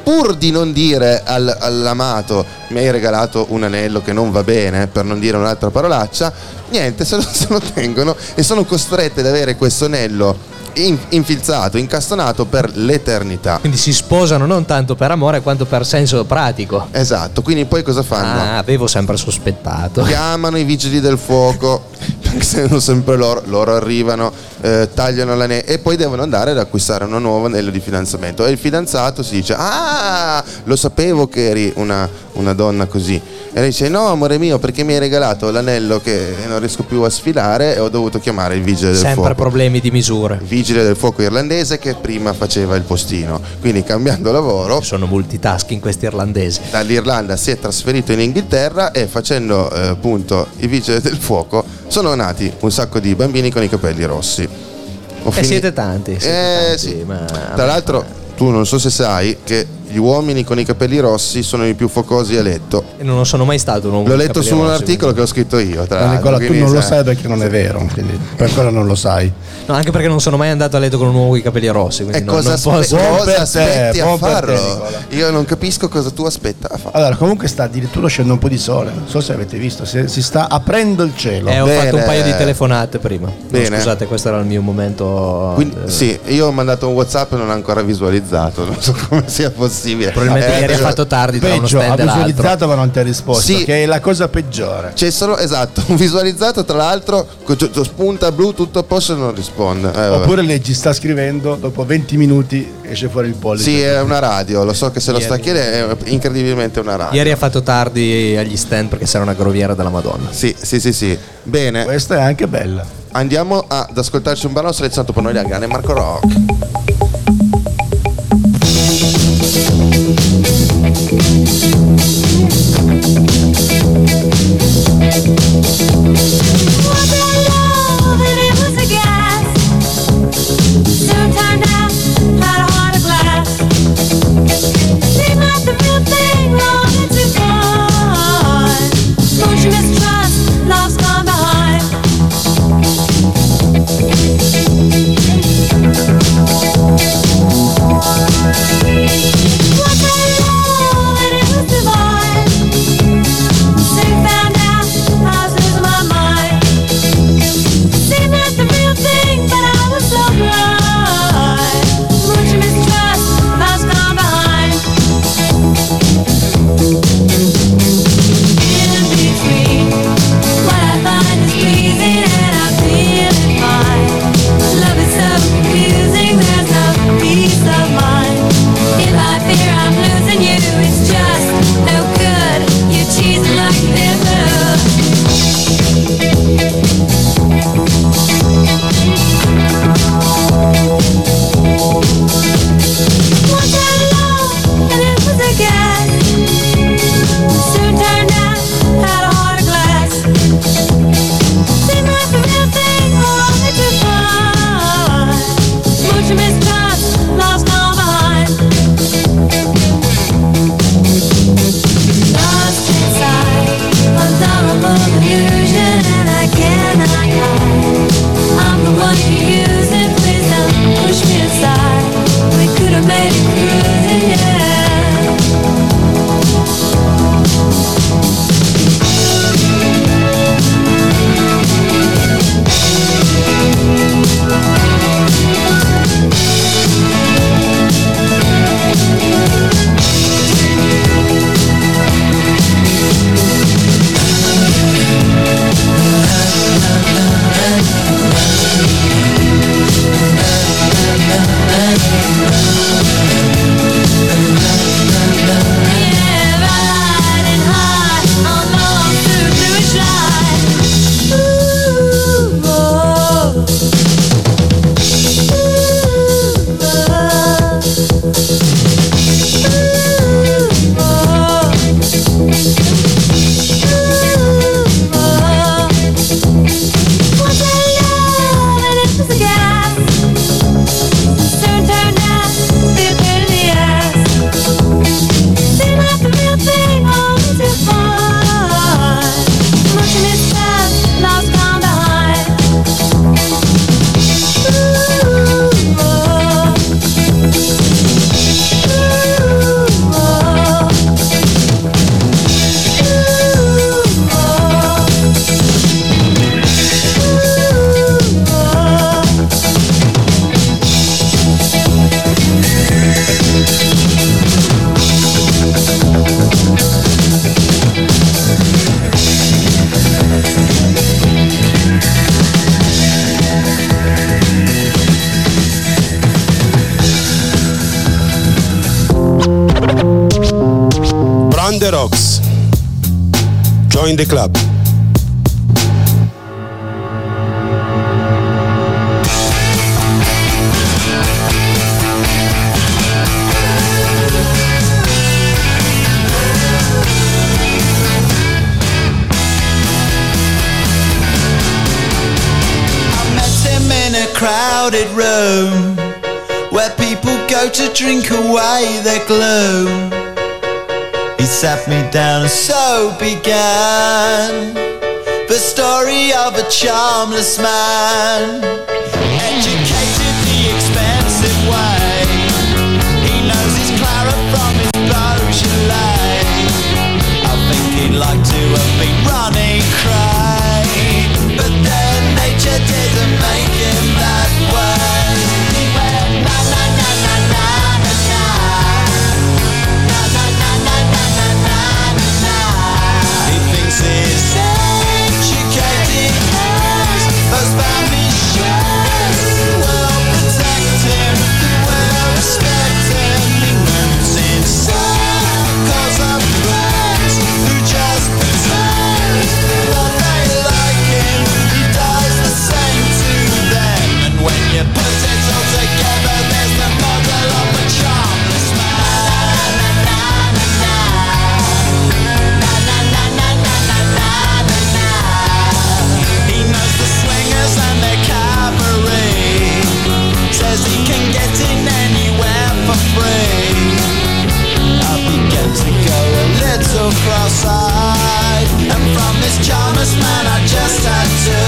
Pur di non dire al- all'amato mi hai regalato un anello che non va bene, per non dire un'altra parolaccia, niente, se lo, se lo tengono e sono costrette ad avere questo anello in- infilzato, incastonato per l'eternità. Quindi si sposano non tanto per amore quanto per senso pratico. Esatto, quindi poi cosa fanno? Ah, avevo sempre sospettato. Chiamano i vigili del fuoco se non sempre loro, loro arrivano, eh, tagliano l'anello e poi devono andare ad acquistare un nuovo anello di fidanzamento. E il fidanzato si dice: Ah, lo sapevo che eri una, una donna così. E lei dice: No, amore mio, perché mi hai regalato l'anello che non riesco più a sfilare e ho dovuto chiamare il vigile del Sempre fuoco. problemi di misure. Vigile del fuoco irlandese che prima faceva il postino. Quindi cambiando lavoro, Sono multitasking questi irlandesi. dall'Irlanda si è trasferito in Inghilterra e facendo eh, appunto il vigile del fuoco sono nati un sacco di bambini con i capelli rossi. Ho E fini- siete tanti. siete Eh, tanti, sì. ma- Tra l'altro tu non so se sai che gli uomini con i capelli rossi sono i più focosi a letto. E non sono mai stato un uomo L'ho letto su un rossi, articolo che ho scritto io. Tra Ma l'altro, Nicola, tu quindi, non lo sai. sai perché non è vero, quindi per quello non lo sai. No, anche perché non sono mai andato a letto con un uomo con i capelli rossi. Quindi E non, cosa, non posso. Cosa te, aspetti a te, farlo? Nicola. Io non capisco cosa tu aspetta a farlo. Allora, comunque sta addirittura uscendo un po' di sole. Non so se avete visto, si, si sta aprendo il cielo. Eh, ho Bene. fatto un paio di telefonate prima. No, Bene. scusate, questo era il mio momento. Quindi, eh, sì, io ho mandato un WhatsApp e non ho ancora visualizzato, non so come sia possibile. Probabilmente Eh, ieri ha fatto tardi tra uno Peggio, ha stand e l'altro. visualizzato ma non ti ha risposto, Sì. che è la cosa peggiore. C'è solo, esatto, un visualizzato tra l'altro, spunta blu, tutto a posto e non risponde. Eh. Oppure leggi, sta scrivendo, dopo 20 minuti esce fuori il pollice. Sì, è una radio, lo so che se lo sta Ieri- chiedendo, è incredibilmente una radio. Ieri ha fatto tardi agli stand perché c'era una groviera della Madonna. Sì, sì, sì, sì. Bene, Questa è anche bella. andiamo ad ascoltarci un brano selezionato per noi da Gane Marco Rock. What to drink away their gloom. He sat me down and so began the story of a charmless man, educated the expensive way. cross-eyed And from this charmless man I just had to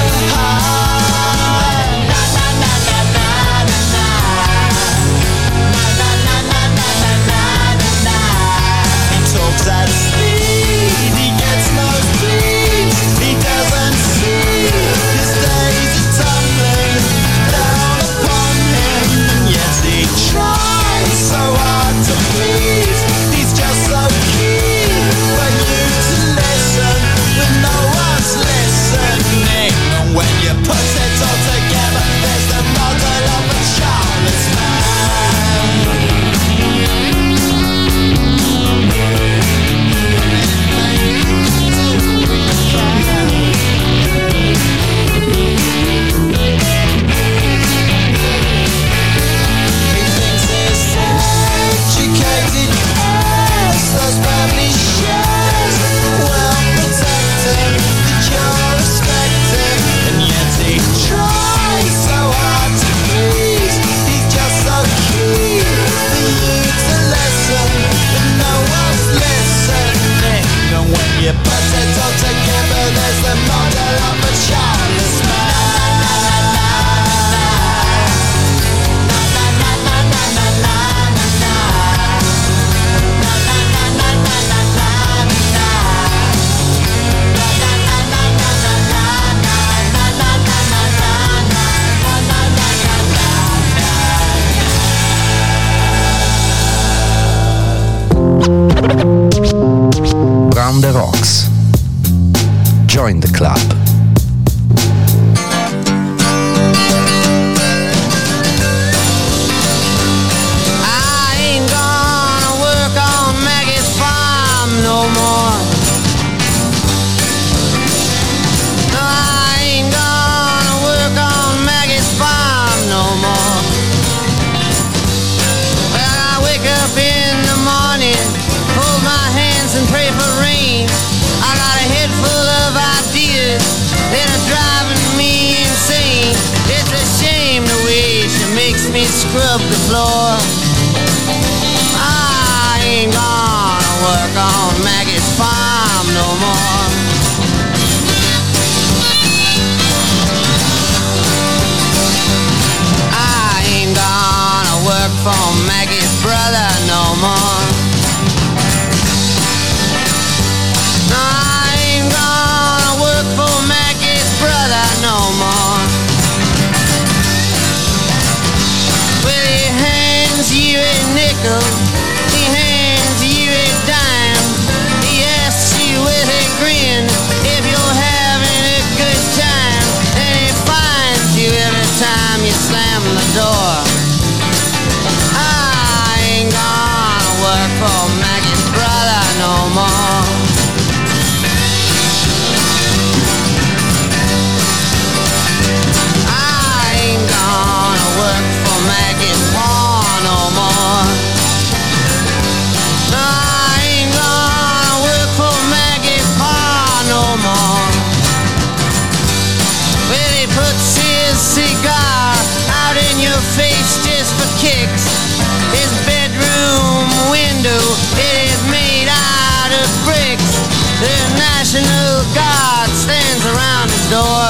National Guard stands around his door.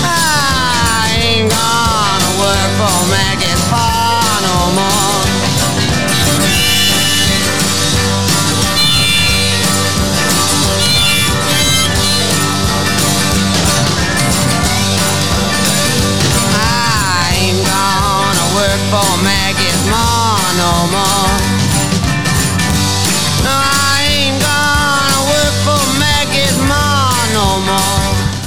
I ain't gonna work for Maggie's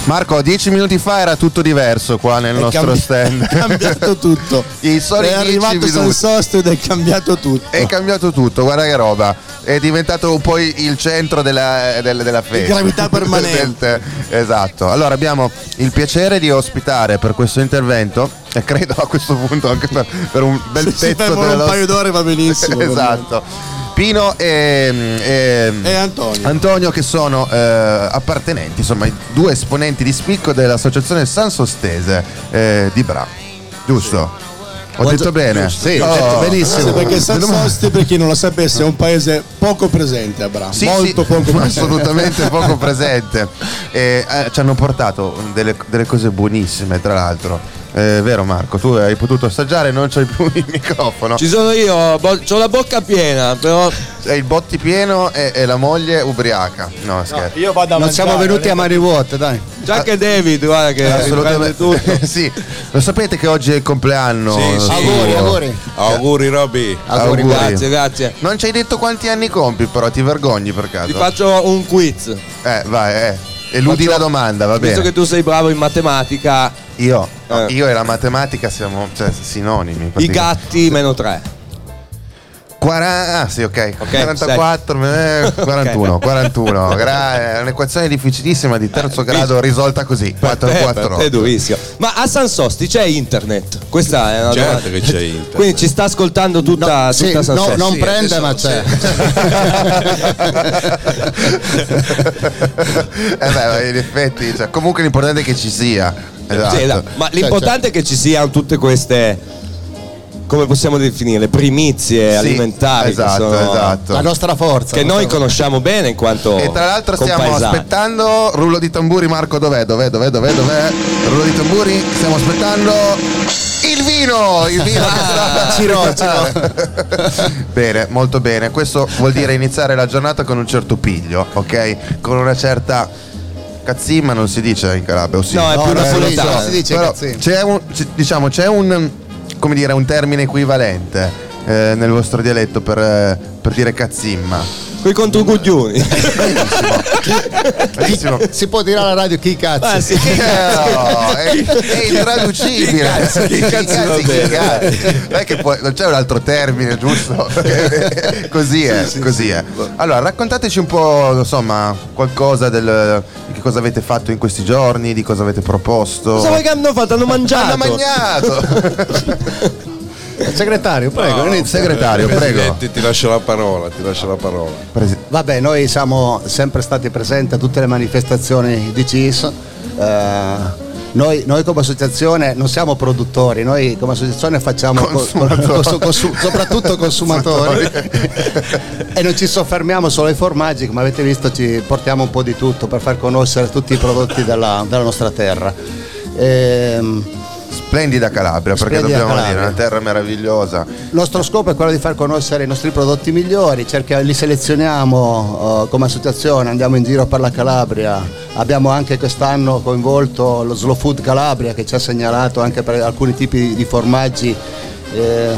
Marco, dieci minuti fa era tutto diverso qua nel È nostro cambi- stand. È cambiato tutto. I soli è arrivato San. Sosto ed è cambiato tutto. È cambiato tutto, guarda che roba. È diventato poi il centro della, del- della festa. gravità permanente. Esatto. Allora abbiamo il piacere di ospitare per questo intervento, e credo a questo punto anche per, per un bel Se si pezzo fermano della un paio d'ore va benissimo. esatto. Pino e, e- E Antonio. Antonio che sono eh, appartenenti, insomma, due esponenti di spicco dell'associazione San Sostese eh, di Bra. Giusto? Ho detto bene? Sì, Oh. ho detto benissimo. perché San Sosti, per chi non lo sapesse, è un paese poco presente a Bra. Sì, molto sì, poco presente. assolutamente poco presente. E, eh, ci hanno portato delle, delle cose buonissime, tra l'altro. Eh, vero Marco, tu hai potuto assaggiare, non c'hai più il microfono. Ci sono io, ho la bocca piena, però. Hai il botti pieno e, e la moglie ubriaca. No, scherzo. Io vado a Non mangiare, siamo venuti a mani vuote, dai. Già che David, guarda che Assolutamente tutto. sì. Lo sapete che oggi è il compleanno? Sì, sì. Auguri, auguri. Auguri Robby. Auguri. Grazie, grazie. Non ci hai detto quanti anni compi, però ti vergogni per caso. Ti faccio un quiz. Eh, vai, eh. Eludi la domanda, va Visto bene. che tu sei bravo in matematica, Io, no, Eh. io e la matematica siamo cioè, sinonimi. i praticamente. gatti meno 3. 40, ah sì, ok. Ok, 44, eh, 41, 41. Gra- è un'equazione difficilissima di terzo grado risolta così. 4 Eh, 4 per te è durissimo. Ma a San Sosti c'è internet? Questa è una Certo domanda. che c'è internet. Quindi ci sta ascoltando tutta, No, tutta sì, San no, Sosti. non Sì, prende, ma c'è. eh beh, in effetti, cioè, comunque l'importante è che ci sia. Esatto. Sì, no, ma l'importante è che ci siano tutte queste come possiamo definire primizie Sì, alimentari esatto, sono- esatto. La nostra forza. che noi conosciamo bene in quanto E tra l'altro stiamo compaesani. aspettando rullo di tamburi Marco dov'è? Dov'è? Dov'è? Dov'è? Dov'è? Rullo di tamburi, stiamo aspettando il vino, il vino che sta- Ciro, Ciro. Bene, molto bene. Questo vuol dire iniziare la giornata con un certo piglio, ok? Con una certa cazzimma non si dice in Calabria, o sì? No, è più No, no, napoletano. si dice Però cazzimma. c'è un, diciamo, c'è un, come dire, un termine equivalente eh, nel vostro dialetto per, eh, per dire cazzimma. Coi controcuglioni. Benissimo. Si può dire alla radio chi cazzo. Ah, sì. No, è, è intraducibile. Chi cazzo, chi cazzo chi bene. cazzo. Non è che poi- non c'è un altro termine, giusto? così è, così è. Allora, raccontateci un po', insomma, qualcosa del, cosa avete fatto in questi giorni, di cosa avete proposto. Cosa che hanno fatto? Hanno mangiato. Hanno mangiato. Segretario, prego, No, segretario, prego. Ti lascio la parola, ti lascio la parola. Presi- Vabbè, noi siamo sempre stati presenti a tutte le manifestazioni di CIS. Eh, noi, noi come associazione non siamo produttori, noi come associazione facciamo co- Consumatori. consu- consu- soprattutto consumatori e non ci soffermiamo solo ai formaggi, come avete visto ci portiamo un po' di tutto per far conoscere tutti i prodotti della, della nostra terra. Ehm, Splendida Calabria, perché Splendida dobbiamo Calabria. dire, una terra meravigliosa. Il nostro scopo è quello di far conoscere i nostri prodotti migliori, cerca- li selezioniamo eh, come associazione, andiamo in giro per la Calabria, abbiamo anche quest'anno coinvolto lo Slow Food Calabria che ci ha segnalato anche per alcuni tipi di formaggi eh,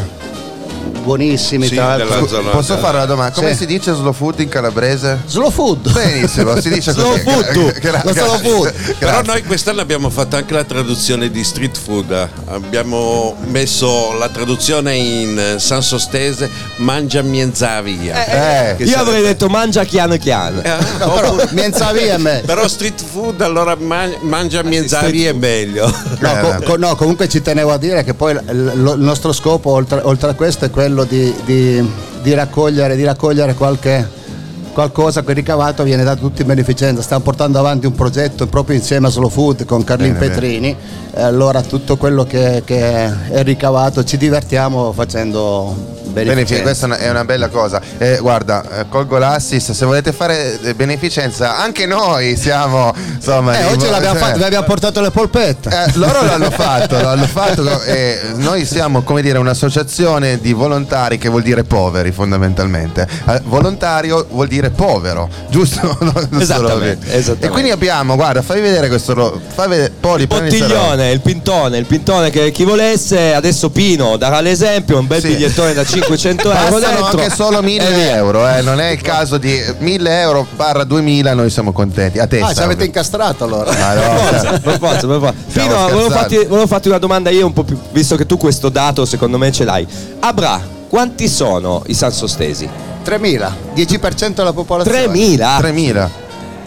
buonissimi. Sì, tra l'altro. zona- Posso fare una domanda? Come Sì. si dice slow food in calabrese? Slow Food! Benissimo, si dice Slow così. food. Gra- Lo slow food. grazie. Però noi quest'anno abbiamo fatto anche la traduzione di street food. Abbiamo messo la traduzione in eh, San Sostese, mangia mienza via. Eh, Che Io sarebbe- avrei detto mangia chiano chiano. Eh, No, però, mienza via me. Però street food allora man- mangia mienza via è meglio. No, Eh, co- no, comunque ci tenevo a dire che poi l- lo- il nostro scopo oltre, oltre a questo è quello di, di- di raccogliere, di raccogliere qualche qualcosa quel ricavato viene dato tutto in beneficenza. Stiamo portando avanti un progetto proprio insieme a Slow Food con Carlin Bene, bene. Petrini. E allora tutto quello che, che è ricavato ci divertiamo facendo beneficenza. questa è una- bella cosa. Eh, guarda, eh, colgo l'assist, se volete fare eh, beneficenza, anche noi siamo insomma. Eh, oggi l'abbiamo fatto, vi abbiamo portato le polpette. Eh, loro l'hanno fatto, l'hanno fatto e noi siamo come dire un'associazione di volontari che vuol dire poveri fondamentalmente. Eh, volontario vuol dire povero, giusto? Non Esattamente, esattamente. E quindi abbiamo, guarda, fai vedere questo fai vedere, Poli, roba. Bottiglione, il pintone, il pintone che chi volesse, adesso Pino darà l'esempio, un bel Sì. bigliettone da 500 euro Bastano dentro. anche solo 1000 E via. euro, eh, non è il caso di 1000 euro barra 2000, noi siamo contenti. A testa. Ah, ci avete incastrato allora. Ma no, Per forza, cioè, per forza, per forza. Pino, volevo farti, volevo farti una domanda io un po' più, visto che tu questo dato secondo me ce l'hai. Abra, quanti sono i San Sostesi? 3.000, 10% della popolazione. 3.000? 3000.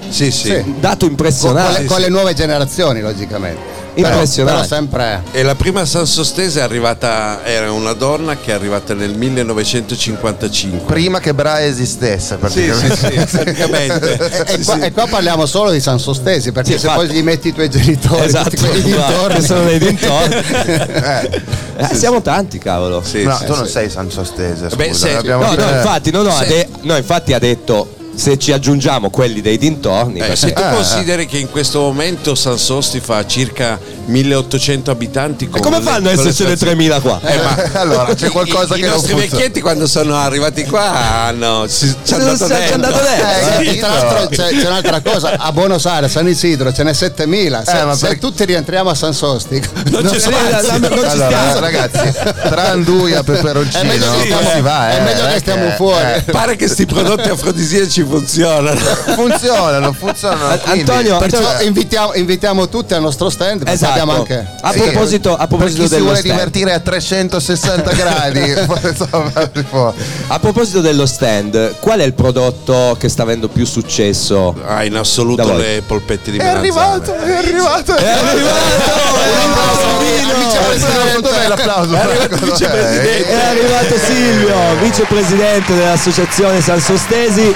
Sì, sì. Sì. Dato Con, con impressionante. le, con le nuove generazioni, logicamente. Impressionante. però sempre. E la prima San Sostese è arrivata, era una donna che è arrivata nel 1955. Prima che Bra esistesse, Sì, sì, praticamente. sì, praticamente. E, e qua, e qua parliamo solo di San Sostesi, perché Sì, se infatti. poi gli metti i tuoi genitori, Esatto, tutti dintorni. che sono nei dintorni. Eh, Eh, siamo tanti, cavolo. Sì, no, sì, tu non sì. sei San Sostese, Beh, scusa. abbiamo No, no, infatti, no, no, Sì. ha de- no, infatti ha detto se ci aggiungiamo quelli dei dintorni. Eh, perché- se tu Eh, consideri che in questo momento San Sosti fa circa 1800 abitanti E con come fanno a con le essercene stazioni- 3000 qua? Eh, ma allora c'è qualcosa i, che i non nostri funziona. vecchietti quando sono arrivati qua hanno ci, ci hanno dato Ci hanno dentro. Eh, Eh, tra l'altro c'è, c'è un'altra cosa, a Buenos Aires, San Isidro ce n'è 7000, se, Eh, ma se perché- tutti rientriamo a San Sosti non, c'è si- spazio. non ci allora, stiamo. ragazzi, tra Anduia e Peperoncino È meglio che non stiamo- si va, è eh, meglio non che stiamo che- fuori. eh, Pare che sti prodotti afrodisiaci funzionano. funzionano, funzionano. Quindi- Antonio, Perciò Antonio- invitiamo, invitiamo tutti al nostro stand, Esatto. abbiamo anche... A proposito, a per proposito chi si vuole stand. divertire a 360 gradi. A proposito dello stand, qual è il prodotto che sta avendo più successo? Ah, in assoluto le polpette di È melanzane. arrivato, è arrivato. È arrivato! Dov'è l'applauso? È arrivato Silvio, vicepresidente dell'associazione San Sostesi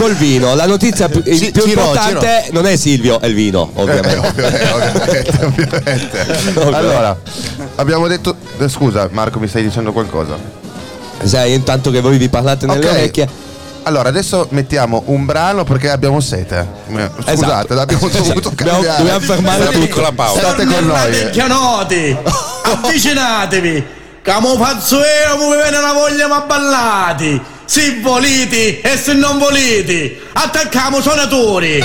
col vino. La notizia più, il Ci- più Ciro, importante non è Silvio, è il vino, Eh, ovviamente. ovviamente, ovviamente. Allora, abbiamo detto. eh, Scusa, Marco, mi stai dicendo qualcosa? Sai, intanto che voi vi parlate nelle Ok. orecchie. Allora, adesso mettiamo un brano perché abbiamo sete. Eh, Scusate, Esatto. l'abbiamo dovuto Dobbiamo- cambiare. dobbiamo fermare Una tutto. piccola pausa. State con noi. Chianoti, avvicinatevi, io, mi viene una voglia ma ballati, se volete e se non volete, attacchiamo suonatori.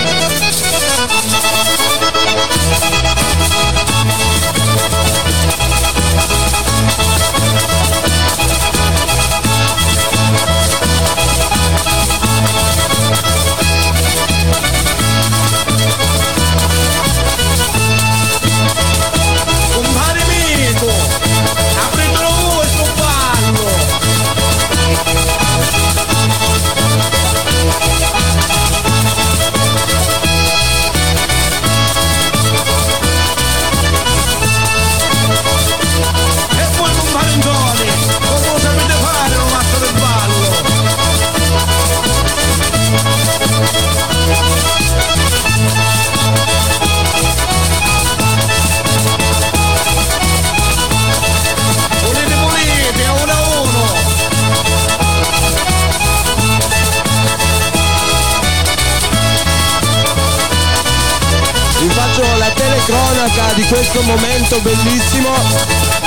Telecronaca di questo momento bellissimo.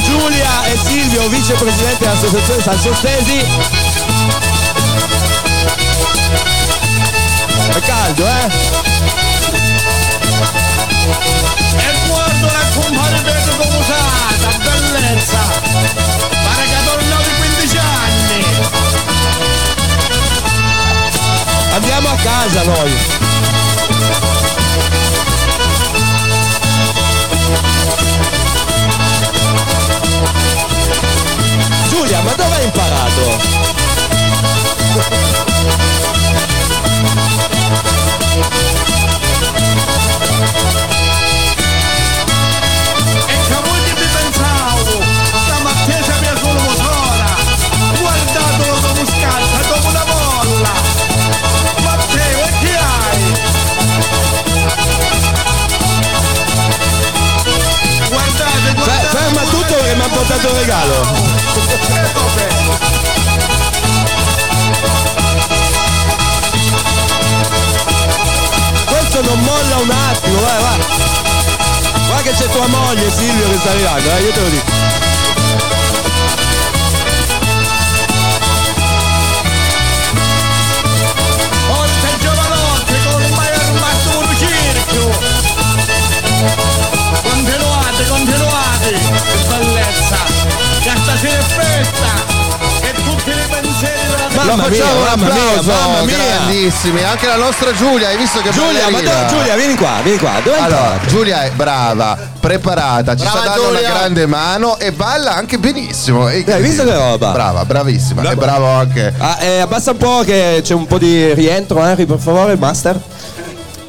Giulia e Silvio, vicepresidente dell'associazione San Sostesi. È caldo, eh? E guardo la compare come usata, bellezza! Pare che tornavo i 15 anni! Andiamo a casa noi. Giulia, ma dove hai imparato? E regalo. Questo non molla un attimo, vai, vai. Guarda che c'è tua moglie Silvio che sta arrivando, eh, io te lo dico. Che stasera è festa! E tutti i pensieri della Lo Mamma facciamo mia, un mamma mia, applauso, mamma mia. grandissimi. Anche la nostra Giulia, hai visto che Giulia, ma dove- Giulia, vieni qua, vieni qua. Dove Allora, Giulia è brava, preparata, ci Brava sta dando Giulia. una grande mano e balla anche benissimo. E- Hai visto che roba? Brava, bravissima. E bravo anche. Ah, eh, abbassa un po' che c'è un po' di rientro, Henry, per favore, master.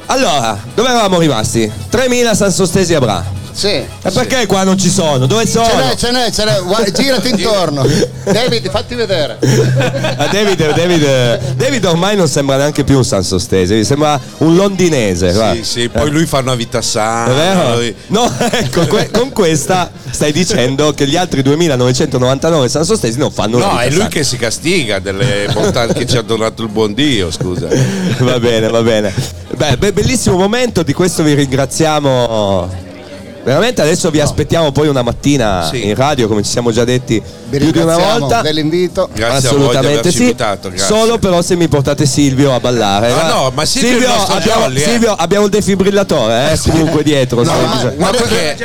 Allora, dove eravamo rimasti? 3.000 San Sostesi a Bra. Sì. E perché qua non ci sono? Dove sono? Ce n'è, ce n'è, ce n'è. Guarda, girati intorno. David, fatti vedere. David, David, David ormai non sembra neanche più un San Sostesi, mi sembra un londinese. guarda. Sì, sì, poi lui fa una vita sana. È vero? lui- No, ecco, que- con questa stai dicendo che gli altri 2999 San Sostesi non fanno una No, vita è lui sana. che si castiga delle bontà che ci ha donato il buon Dio, scusa. Va bene, va bene. Beh, be- bellissimo momento, di questo vi ringraziamo. Veramente adesso vi aspettiamo poi una mattina Sì. in radio, come ci siamo già detti Vi più di una volta. dell'invito. Grazie a voi di Assolutamente sì. invitato, grazie. Solo però se mi portate Silvio a ballare. Ah, Eh, no, ma Silvio nostro abbiamo, jolly, eh. Silvio, abbiamo il defibrillatore, eh, comunque dietro. se ma- ma perché-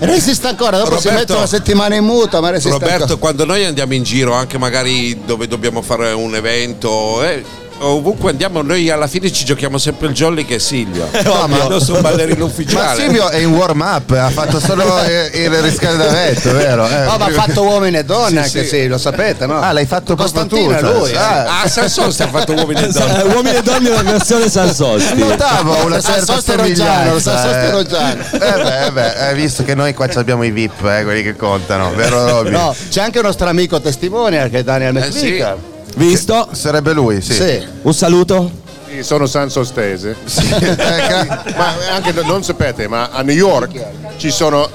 Resiste ancora, dopo si Roberto- mette una settimana in muta, ma resiste Roberto, ancora. quando noi andiamo in giro, anche magari dove dobbiamo fare un evento, eh, ovunque andiamo, noi alla fine ci giochiamo sempre il jolly che è Silvio. No, ma ma- non sono ballerino Ma ufficiale. Silvio è in warm up, ha fatto solo eh, il riscaldamento, vero? Eh, No, ma ha fatto uomini e donne Sì, anche sì. sì, lo sapete, no? Ah, l'hai fatto proprio tu. Costantino lui, eh. Ah, Ah, Sanson sta fatto uomini e donne. Eh, Uomini e donne una versione San Sosti. Notavo una certa somiglianza. Roggiano. Eh, eh beh, eh beh, hai visto che noi qua ci abbiamo i VIP, eh, quelli che contano, vero Roby? No, c'è anche un nostro amico testimonial che è Daniel Eh, sì. Visto? Sarebbe lui, sì. Sì. Un saluto. Sì, sono San Sostese. Eh, gra- Ma anche non sapete, ma a New York ci sono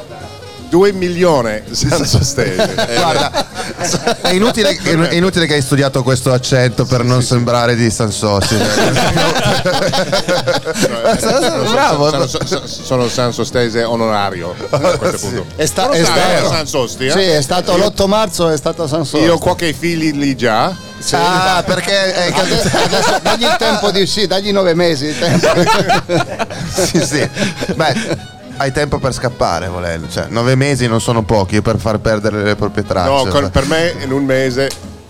2 milioni di San Sostese. Guarda, è inutile, è inutile che hai studiato questo accento per non sembrare di Sansossi. Bravo. Sono, sono- sono San Sostese onorario a questo punto. È, sta- è stato, eh, San Sosti, eh? sì, è stato l'8 marzo, è stato San Sosti. Io ho qualche figli lì già. Ah, perché è Adesso, adesso dagli il tempo di sì, dagli nove mesi di tempo. sì, sì. Beh, hai tempo per scappare, volendo. Cioè, nove mesi non sono pochi per far perdere le proprie tracce. No, con- per me in un mese.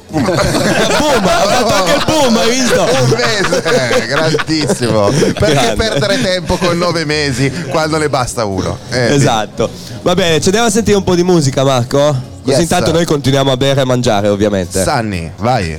Boom, ha fatto anche il boom, hai visto? Un mese, eh, grandissimo. Perché Grande. perdere tempo con nove mesi quando ne basta uno? Eh, Esatto. Va bene, ci andiamo a sentire un po' di musica, Marco? Così Yes. intanto noi continuiamo a bere e a mangiare, ovviamente. Sanni, vai.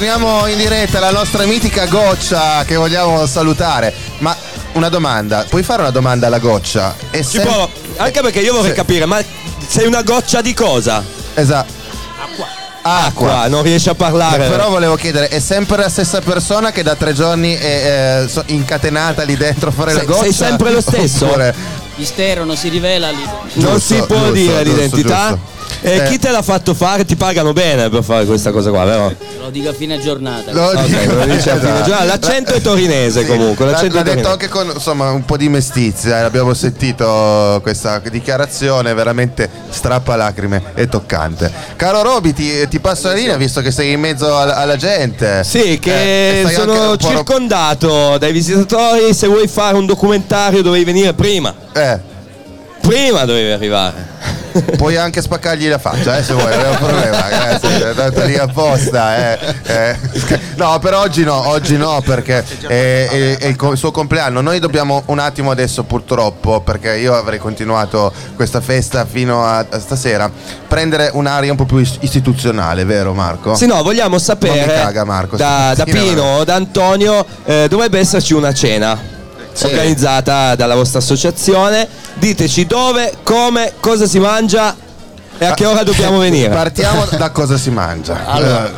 Torniamo in diretta alla nostra mitica goccia che vogliamo salutare. Ma una domanda, puoi fare una domanda alla goccia? E Ci provo, anche perché io vorrei Sì. capire, ma sei una goccia di cosa? Esatto. Acqua, non riesci a parlare. Però volevo chiedere, è sempre la stessa persona che da tre giorni è eh, so- incatenata lì dentro fuori la Sei- goccia? sei sempre lo stesso? Oppure- Mistero non si rivela lì. non Giusto, si può giusto, dire giusto, l'identità. Giusto. E Eh. chi te l'ha fatto fare? Ti pagano bene per fare questa cosa qua, vero? Lo dico a fine giornata. Lo Ok, dico- lo dice a fine Esatto. giornata. L'accento è torinese Sì, comunque. l'ha, L'accento l'ha è detto anche con insomma, un po' di mestizia, eh, abbiamo sentito questa dichiarazione veramente strappalacrime e toccante. Caro Roby, ti, ti passo la linea visto che sei in mezzo alla, alla gente. Sì, Eh, che anche sono circondato dai visitatori. Se vuoi fare un documentario dovevi venire prima. Eh. Prima dovevi arrivare. Puoi anche spaccargli la faccia, eh, se vuoi, non è un problema, grazie, è andato lì apposta. eh, eh. No, per oggi no, oggi no, perché è, è- è il, suo compleanno. Noi dobbiamo un attimo adesso, purtroppo, perché io avrei continuato questa festa fino a, a stasera, prendere un'aria un po' più is- istituzionale, vero Marco? Sì, no, vogliamo sapere caga, Marco, da, da Pino o da Antonio eh, dovrebbe esserci una cena organizzata dalla vostra associazione. Diteci dove, come, cosa si mangia e a che ora dobbiamo venire. Partiamo da cosa si mangia. Allora,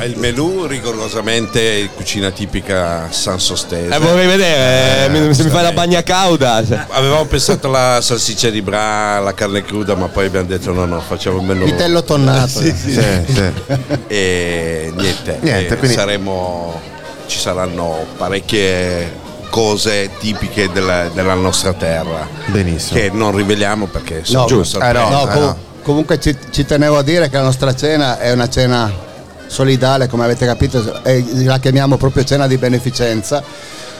Eh, il menù rigorosamente cucina tipica San Sostese. Eh, vorrei vedere, eh, mi- se mi fai la bagna cauda. Avevamo pensato alla salsiccia di bra, la carne cruda, ma poi abbiamo detto no, no, facciamo il menù. Vitello tonnato. Sì, sì, Sì, sì. E niente, Niente, eh, quindi- saremo, ci saranno parecchie cose tipiche della, della nostra terra. Benissimo. Che non riveliamo perché sono No, giusto. eh, no, No, eh, com-. Comunque ci, ci tenevo a dire che la nostra cena è una cena solidale, come avete capito, la chiamiamo proprio cena di beneficenza,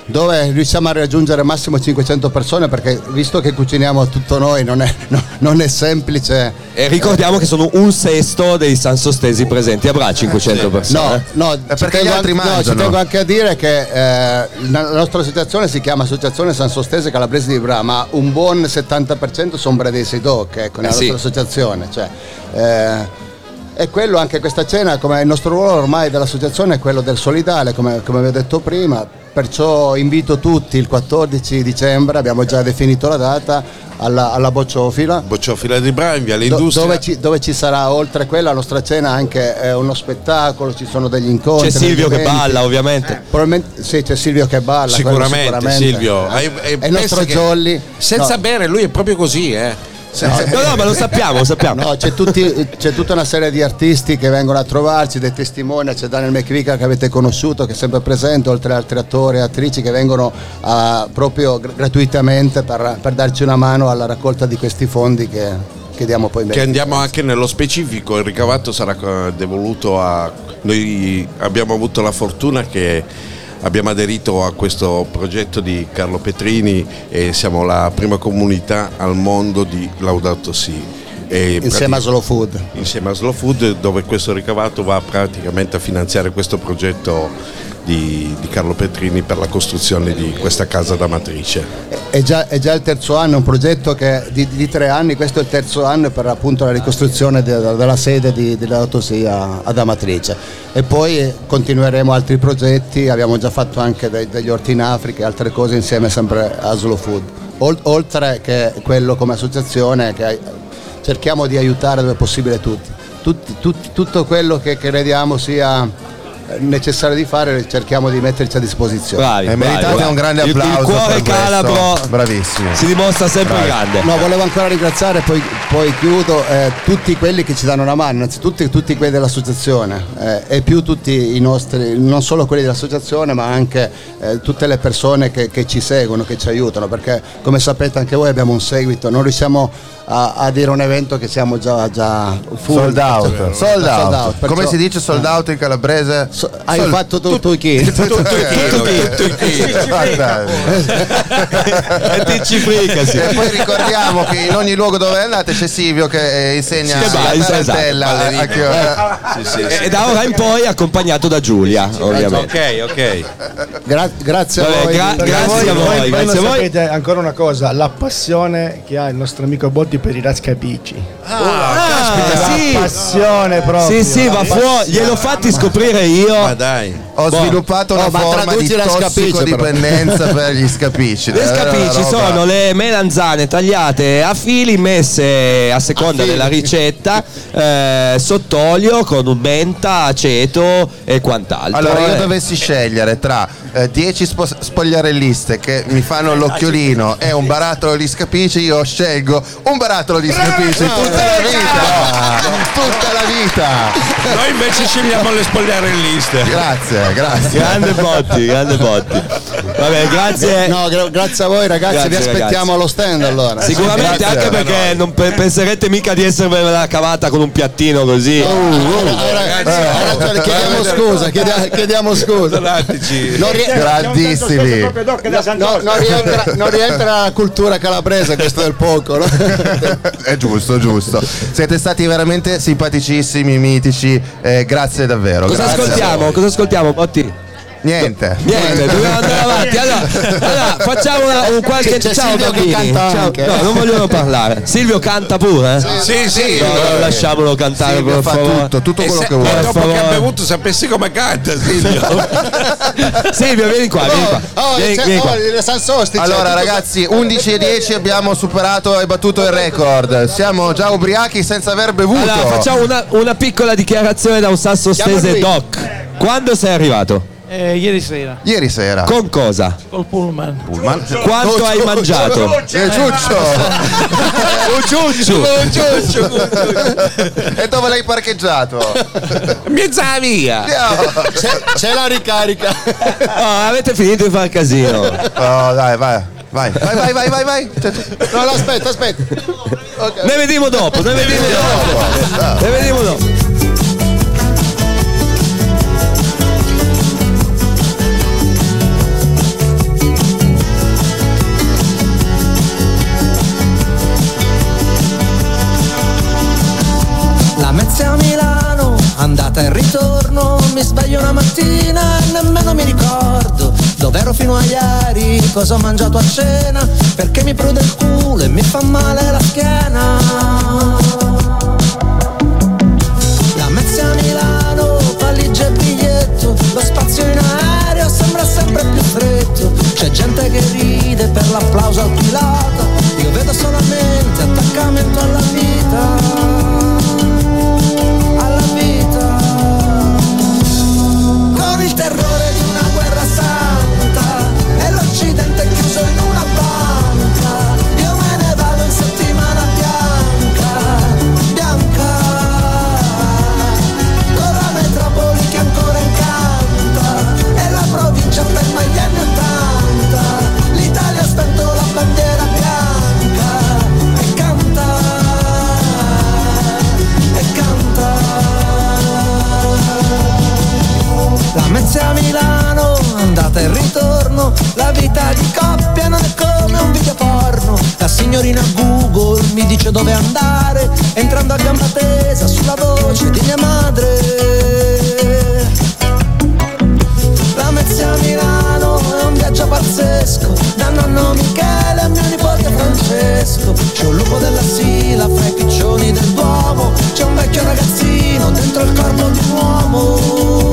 dove riusciamo a raggiungere massimo 500 persone perché visto che cuciniamo tutto noi non è, no- non è semplice. E ricordiamo che sono un sesto dei San Sostesi presenti. Avrà 500 No, persone. no, ci perché gli altri anche- no, ci mangiano. tengo anche a dire che eh, la nostra associazione si chiama Associazione San Sostese Calabrese di Bra, ma un buon 70% sono bradesi doc, ecco, nella Eh sì. nostra associazione. Cioè, eh, e quello anche questa cena, come il nostro ruolo ormai dell'associazione è quello del solidale, come, come vi ho detto prima, perciò invito tutti il 14 dicembre, abbiamo già definito la data, alla, alla Bocciofila. Bocciofila di Bra in Viale Do- dove, ci, dove ci sarà oltre quella la nostra cena anche eh, uno spettacolo, ci sono degli incontri. C'è Silvio che balla, ovviamente. Probabilmente sì, c'è Silvio che balla. quello Sicuramente, Silvio. Eh, Eh, eh, È il nostro Jolly. Senza No. bere, lui è proprio così, eh. No, no, ma lo sappiamo, lo sappiamo. No, c'è, tutti- c'è tutta una serie di artisti che vengono a trovarci, dei testimoni, c'è Daniel McVicar che avete conosciuto, che è sempre presente, oltre ad altri attori e attrici che vengono ah, proprio gr- gratuitamente per, per darci una mano alla raccolta di questi fondi che, che diamo poi in Che andiamo anche nello specifico, il ricavato sarà eh, devoluto a... Noi abbiamo avuto la fortuna che abbiamo aderito a questo progetto di Carlo Petrini e siamo la prima comunità al mondo di Laudato Si. Insieme a Slow Food. Insieme a Slow Food dove questo ricavato va praticamente a finanziare questo progetto di, di Carlo Petrini per la costruzione di questa casa da matrice. È già, è già il terzo anno, un progetto che di, di tre anni, questo è il terzo anno per appunto la ricostruzione de- della sede di, dell'autosia ad Amatrice. E poi eh, continueremo altri progetti, abbiamo già fatto anche dei- degli orti in Africa e altre cose insieme sempre a Slow Food. Ol- oltre che quello come associazione che cerchiamo di aiutare dove è possibile tutti. Tutti- tutti- tutto quello che crediamo sia necessario di fare cerchiamo di metterci a disposizione. Bravi, E meritate bravi. un grande Il- il applauso. cuore calabro Bravissimo. Si dimostra sempre Bravi. grande. No, volevo ancora ringraziare, poi, poi chiudo, eh, tutti quelli che ci danno una mano, innanzitutto tutti quelli dell'associazione eh, e più tutti i nostri, non solo quelli dell'associazione ma anche eh, tutte le persone che, che ci seguono, che ci aiutano, perché come sapete anche voi abbiamo un seguito, non riusciamo a, a dire un evento che siamo già, già full. Sold out. Sold out. perciò- Come si dice sold out in calabrese? Hai Sold- fatto tu, tu chi? Guarda. E ti ci frica, sì. E poi ricordiamo che in ogni luogo dove andate c'è Silvio che eh, insegna Che va, la esatto, tarantella a che ora- E da ora in poi accompagnato da Giulia, ovviamente. Ok, ok. Gra- grazie a Vabbè, voi. gra- grazie a voi, Voi, grazie a voi. sapete ancora una cosa, la passione che ha il nostro amico Botti per i rascapici. Ah, la sì. passione proprio. Sì, sì, va fuori. Gliel'ho fatti scoprire io. Ma dai. Ho Boh. sviluppato una Oh, ma forma di tossicodipendenza per gli scapici. Le scapici roba- sono le melanzane tagliate a fili messe a seconda della ricetta eh, sott'olio con un menta, aceto e quant'altro. Allora, io Eh, dovessi scegliere tra 10 spogliarelliste che mi fanno l'occhiolino e un barattolo di scapici, io scelgo un barattolo di scapici tutta la vita. Tutta la vita. Noi invece scegliamo le spogliarelliste. Grazie, grazie. Grande Botti, grande Botti. Vabbè, grazie. No, gra- grazie a voi ragazzi, Grazie, vi aspettiamo ragazzi. allo stand allora. Sicuramente Grazie. anche perché non pe- penserete mica di esservela cavata con un piattino così. Oh, chiediamo scusa, chiediamo, chiediamo scusa. Non, rie- Grandissimi. no, non rientra, non rientra la cultura calabrese questo del poco, no? È giusto, giusto. Siete stati veramente simpaticissimi, mitici. eh, grazie davvero. Cosa grazie. ascoltiamo? Cosa ascoltiamo, Botti? Niente. Niente, dobbiamo andare avanti. Allora, allora, facciamo una- un qualche. C'è ciao, Silvio che bambini. canta Ciao. anche. No, non vogliono parlare. Silvio canta pure. eh? Sì, sì. No, no, lasciamolo cantare Silvio per fa favore. tutto, tutto quello se- che vuole. dopo che ha bevuto sapessi come canta Silvio. Silvio, vieni qua, vieni qua. Oh, Vieni, c'è- vieni qua. oh, Sansosti, c'è Allora ragazzi, 11 e 10 abbiamo superato e battuto il record. Siamo già ubriachi senza aver bevuto. Allora, facciamo una, una piccola dichiarazione da un sasso stese doc. Quando sei arrivato? Eh, ieri sera, Ieri sera. Con cosa? col pullman. Quanto hai mangiato? Eh, Ciuccio! Un ciuccio! e dove l'hai parcheggiato? Mezza via. C'è, c'è la ricarica. Oh, avete finito di fare casino. Oh, dai, vai. Vai, vai, vai, vai, vai, vai. No, no, aspetta, aspetta. Ok. Ne vediamo dopo, ne vediamo dopo. Ne vediamo dopo. Andata e ritorno, mi sveglio una mattina e nemmeno mi ricordo dove ero fino a ieri, cosa ho mangiato a cena, perché mi prude il culo e mi fa male la schiena. La Mezza a Milano, valigia e biglietto, lo spazio in aereo sembra sempre più stretto, c'è gente che ride per l'applauso al pilota, io vedo solamente attaccamento alla vita ritorno La vita di coppia non è come un video porno. La signorina Google mi dice dove andare Entrando a gamba tesa sulla voce di mia madre. La Mezza a Milano è un viaggio pazzesco Da nonno Michele a mio nipote Francesco. C'è un lupo della Sila fra i piccioni del Duomo C'è un vecchio ragazzino dentro il corpo di un uomo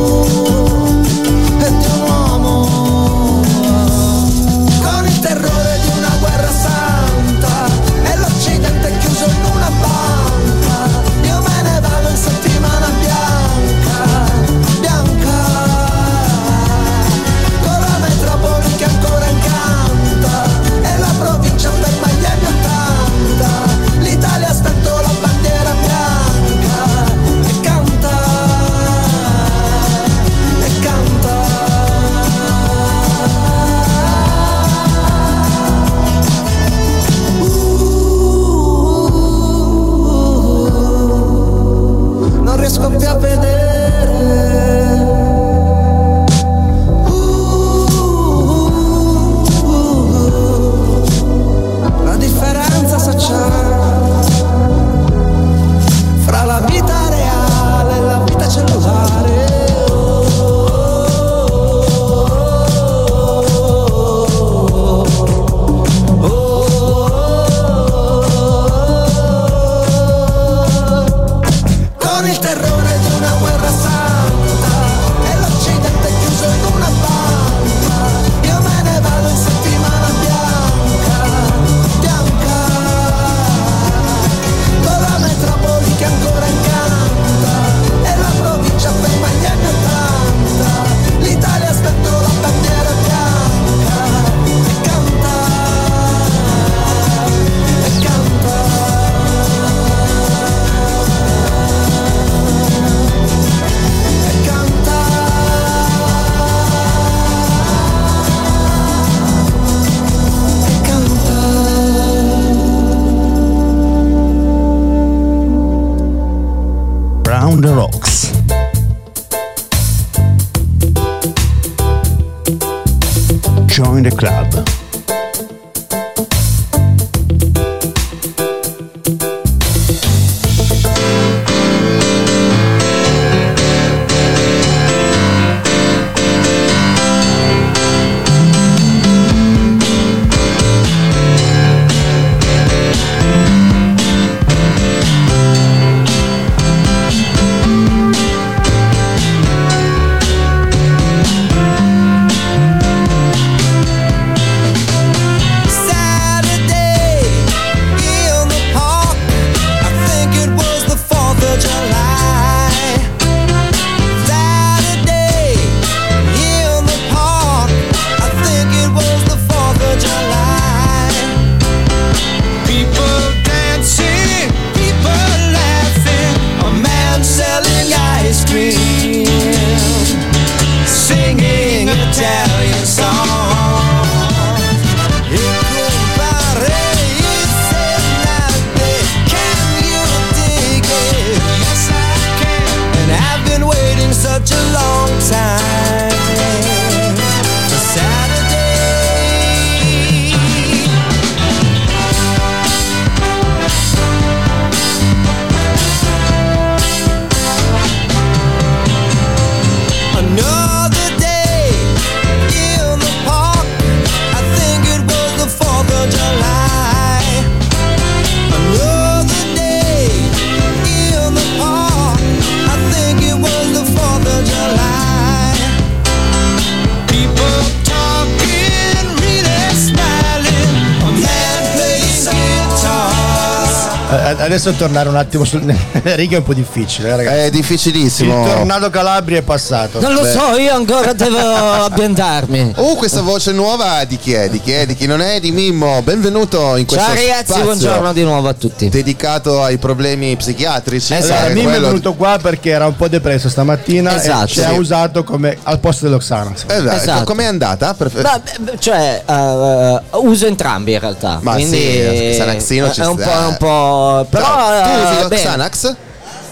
Adesso tornare un attimo sulle righe è un po' difficile, eh, ragazzi. È difficilissimo. Il tornado Calabria è passato. Non lo so, io ancora devo ambientarmi. Oh, questa voce nuova di chi è? Di chi è? Di chi non è? Di Mimmo. Benvenuto in questo Ciao ragazzi, spazio buongiorno di nuovo a tutti. dedicato ai problemi psichiatrici. Allora, Eh, Mimmo è quello- venuto qua perché era un po' depresso stamattina Esatto. e ci ha Sì. usato come al posto dello Xanax. Esatto. Esatto. Com'è andata? Perfe- Ma, beh, cioè, eh, uso entrambi in realtà. Ma quindi sì, Xanaxino ci è un sta. po', è un po'. Però. Ciao, tu usi lo. Xanax?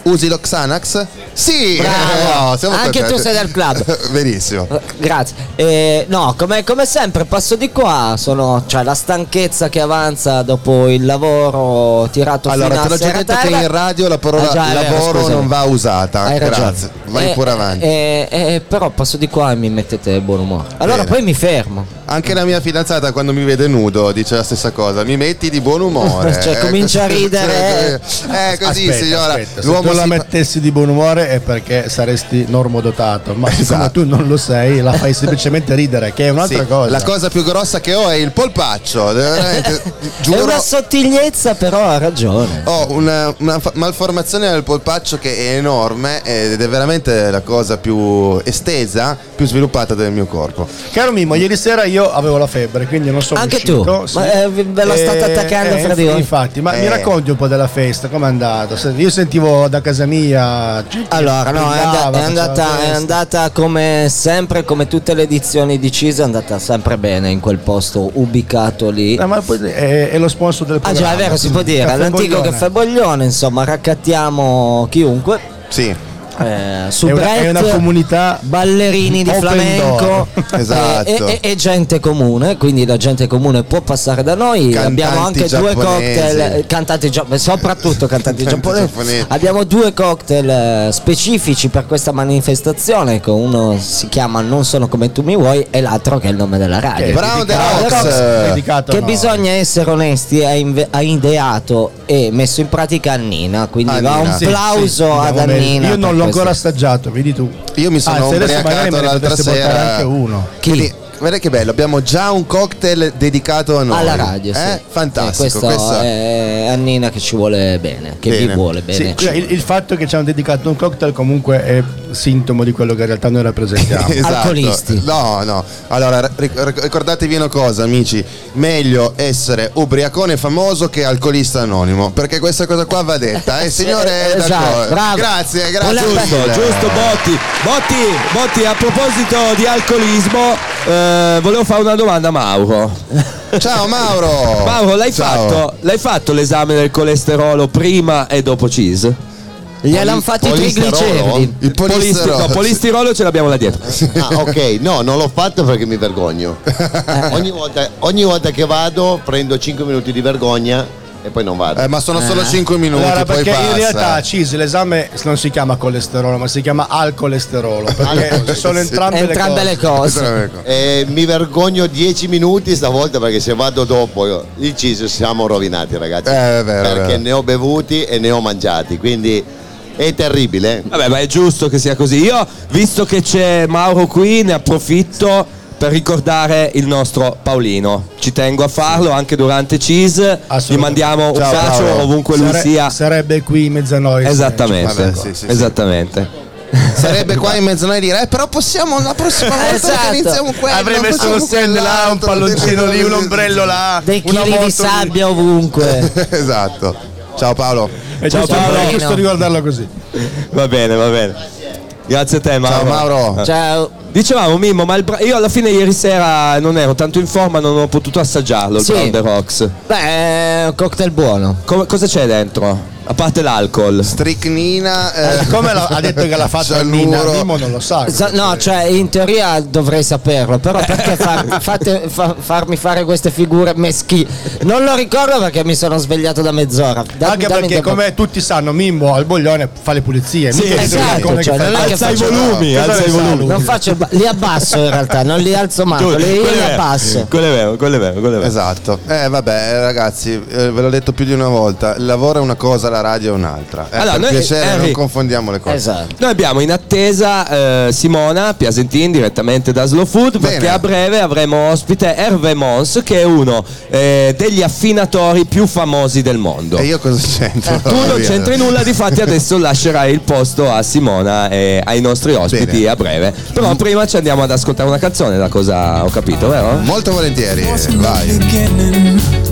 Usi lo Xanax? Sì, Bravo. no, siamo Anche contenti. tu sei del club. Benissimo. Eh, Grazie. Eh, no, come, come sempre passo di qua, sono, cioè la stanchezza che avanza dopo il lavoro tirato Allora, fino te a l'ho già detto che in radio la parola Ah, già, vero, lavoro scusami. non va usata. Hai ragione. Grazie. Vai Eh, pure avanti. eh, eh, però passo di qua e mi mettete buon umore. Allora Bene. poi mi fermo. Anche la mia fidanzata quando mi vede nudo dice la stessa cosa, mi metti di buon umore. Cioè, Eh, comincia a ridere. Eh, così Aspetta, signora. aspetta, L'uomo la si- mettessi di buon umore è perché saresti normodotato, ma siccome Esatto. tu non lo sei, la fai semplicemente ridere, che è un'altra Sì, cosa. La cosa più grossa che ho è il polpaccio. È giuro. una sottigliezza, però ha ragione. Ho una, una malformazione del polpaccio che è enorme ed è veramente la cosa più estesa, più sviluppata del mio corpo. Caro Mimmo, ieri sera io avevo la febbre, quindi non sono Anche uscito. tu? Ma, eh, ve la state attaccando fra di voi? Infatti, ma mi Eh. racconti un po' della festa, com'è andato? Se- Io sentivo da casa mia. Allora, no, è, brillava, and- è andata, è andata come sempre, come tutte le edizioni di CISA, è andata sempre bene in quel posto ubicato lì. Eh, ma poi è, è lo sponsor del Ah programma. già, è vero, si può dire, Caffè l'antico Boglione. caffè Boglione, insomma, raccattiamo chiunque. Sì. Eh, È una, è una comunità ballerini di flamenco. Esatto. e, e- e gente comune, quindi la gente comune può passare da noi. Cantanti Abbiamo anche due giapponesi. cocktail, eh, cantanti gia- soprattutto cantanti Cantanti giapponesi. giapponesi. Abbiamo due cocktail eh, specifici per questa manifestazione, che uno si chiama Non sono come tu mi vuoi e l'altro che è il nome della radio. Brown the dedicato- Rocks. Che noi. bisogna essere onesti, ha, inve- ha ideato e messo in pratica Annina, quindi va Annina. un Sì, plauso Sì, ad. Annina. Io non l'ho. Ancora assaggiato, vedi tu. Io mi sono magari ubriacato l'altra sera. anche uno. Chi? Vedi, guarda che bello, abbiamo già un cocktail dedicato a noi. alla radio, sì. Eh? Fantastico. Sì, questo questo- è Annina che ci vuole bene, che vi Bene. vuole Sì, bene. cioè, il, il fatto che ci hanno dedicato un cocktail comunque è sintomo di quello che in realtà noi rappresentiamo. Esatto. Alcolisti. No, no. Allora, ric- ric- ricordatevi una cosa, amici. Meglio essere ubriacone famoso che alcolista anonimo. Perché questa cosa qua va detta. Eh, signore, Esatto, d'accordo. bravo. grazie, grazie. Una- Giusto, giusto Botti. Botti, Botti, a proposito di alcolismo, eh, volevo fare una domanda a Mauro. Ciao Mauro. Mauro, l'hai Ciao. fatto, l'hai fatto l'esame del colesterolo prima e dopo CIS? Gli hanno fatto i trigliceridi. Il no, polistirolo ce l'abbiamo là dietro. Ah, ok, no, non l'ho fatto perché mi vergogno. Ogni volta, ogni volta che vado prendo 5 minuti di vergogna e poi non vado. Eh, ma sono solo 5 minuti, Allora, poi perché passa. in realtà CIS l'esame non si chiama colesterolo, ma si chiama alcolesterolo. Perché sono entrambe, le cose. E mi vergogno 10 minuti stavolta perché se vado dopo il CIS siamo rovinati ragazzi. Eh, è vero, è perché vero. ne ho bevuti e ne ho mangiati, quindi è terribile. Vabbè, ma è giusto che sia così. Io, visto che c'è Mauro qui, ne approfitto per ricordare il nostro Paolino. Ci tengo a farlo anche durante CIS. Gli mandiamo un Ciao, bacio Paolo. ovunque lui Sare- sia. Sarebbe qui in mezzo a noi. Esattamente. Vabbè, sì, sì, sì. Esattamente. Sarebbe qua in mezzo a noi dire, eh, però possiamo la prossima volta Esatto. organizziamo quello. Avrei messo facciamo un stand là, un palloncino lì, un ombrello là. Dei una chili di sabbia ovunque. esatto. Ciao Paolo. Ciao, giusto, Paolo. è giusto ricordarlo così. Va bene, va bene. Grazie a te, Mauro. Ciao, Mauro. Eh. Ciao. Dicevamo Mimmo, ma il bra- io alla fine ieri sera non ero tanto in forma, non ho potuto assaggiarlo il Sì. Brown the Rocks. Beh, è un cocktail buono. Co- cosa c'è dentro? A parte l'alcol. Stricnina. Eh, siccome l'ha- ha detto che l'ha fatto a Nina, Mimmo non lo sa. Sa- No, cioè in teoria dovrei saperlo, però perché far- fate- fa- farmi fare queste figure meschi? Non lo ricordo perché mi sono svegliato da mezz'ora. Da- Anche dammi perché, tempo. come tutti sanno, Mimmo al boglione fa le pulizie. Sì, mica il esatto, cioè, che fa- non è che Alza i faccio- volumi, Cosa alza ne i sa volumi. lui? Non faccio il ba- li abbasso in realtà, non li alzo manco, li, Quello li è vero. abbasso. Quello è vero, quello è vero, quello è vero. Esatto. Eh vabbè, ragazzi, eh, ve l'ho detto più di una volta, il lavoro è una cosa, la radio è un'altra. Eh, Allora, per noi- piacere, Henry- non confondiamo le cose. Esatto. Noi abbiamo in attesa eh, Simona Piasentin direttamente da Slow Food Bene. perché a breve avremo ospite Hervé Mons che è uno eh, degli affinatori più famosi del mondo. E io cosa c'entro? Tu non c'entri nulla, difatti adesso lascerai il posto a Simona e ai nostri ospiti Bene. a breve. Però prima ci andiamo ad ascoltare una canzone, da cosa ho capito, vero? Molto volentieri, vai.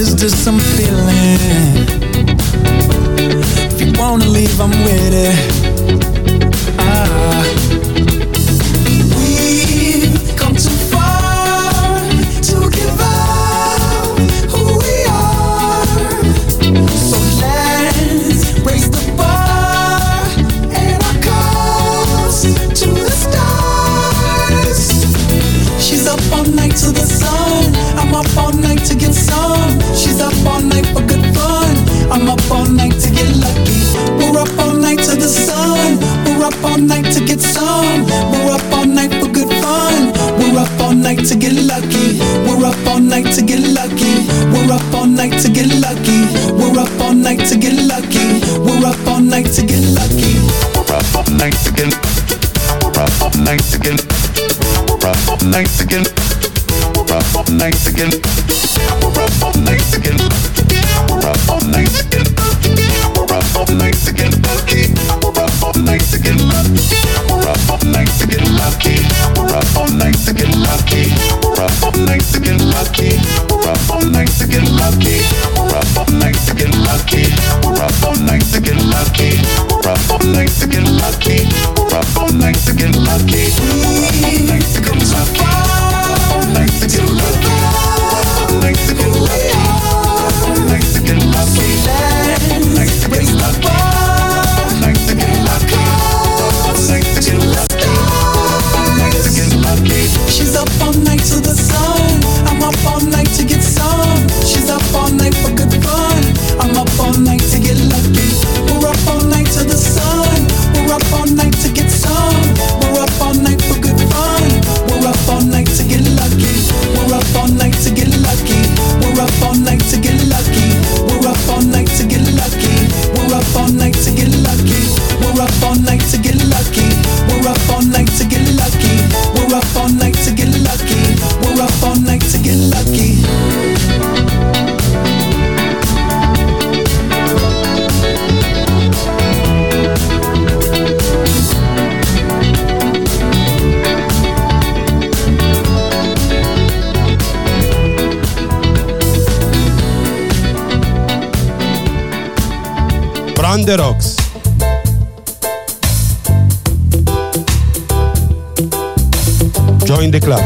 Is just I'm feeling? If you wanna leave, I'm with it. The Rocks. Join the club.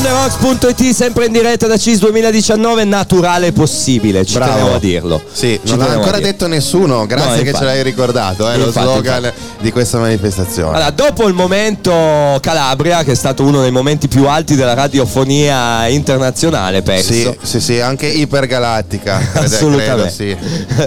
Brownrocks.it sempre in diretta da CIS 2019, naturale possibile, ci Bravo. tenevo a dirlo. Sì, Ci non l'ha tenevo a ancora dirlo. detto nessuno, grazie No, che infatti. ce l'hai ricordato, eh, lo Infatti, slogan di questa manifestazione. Allora, dopo il momento Calabria, che è stato uno dei momenti più alti della radiofonia internazionale, penso. Sì, sì, sì, anche ipergalattica, Assolutamente. credo,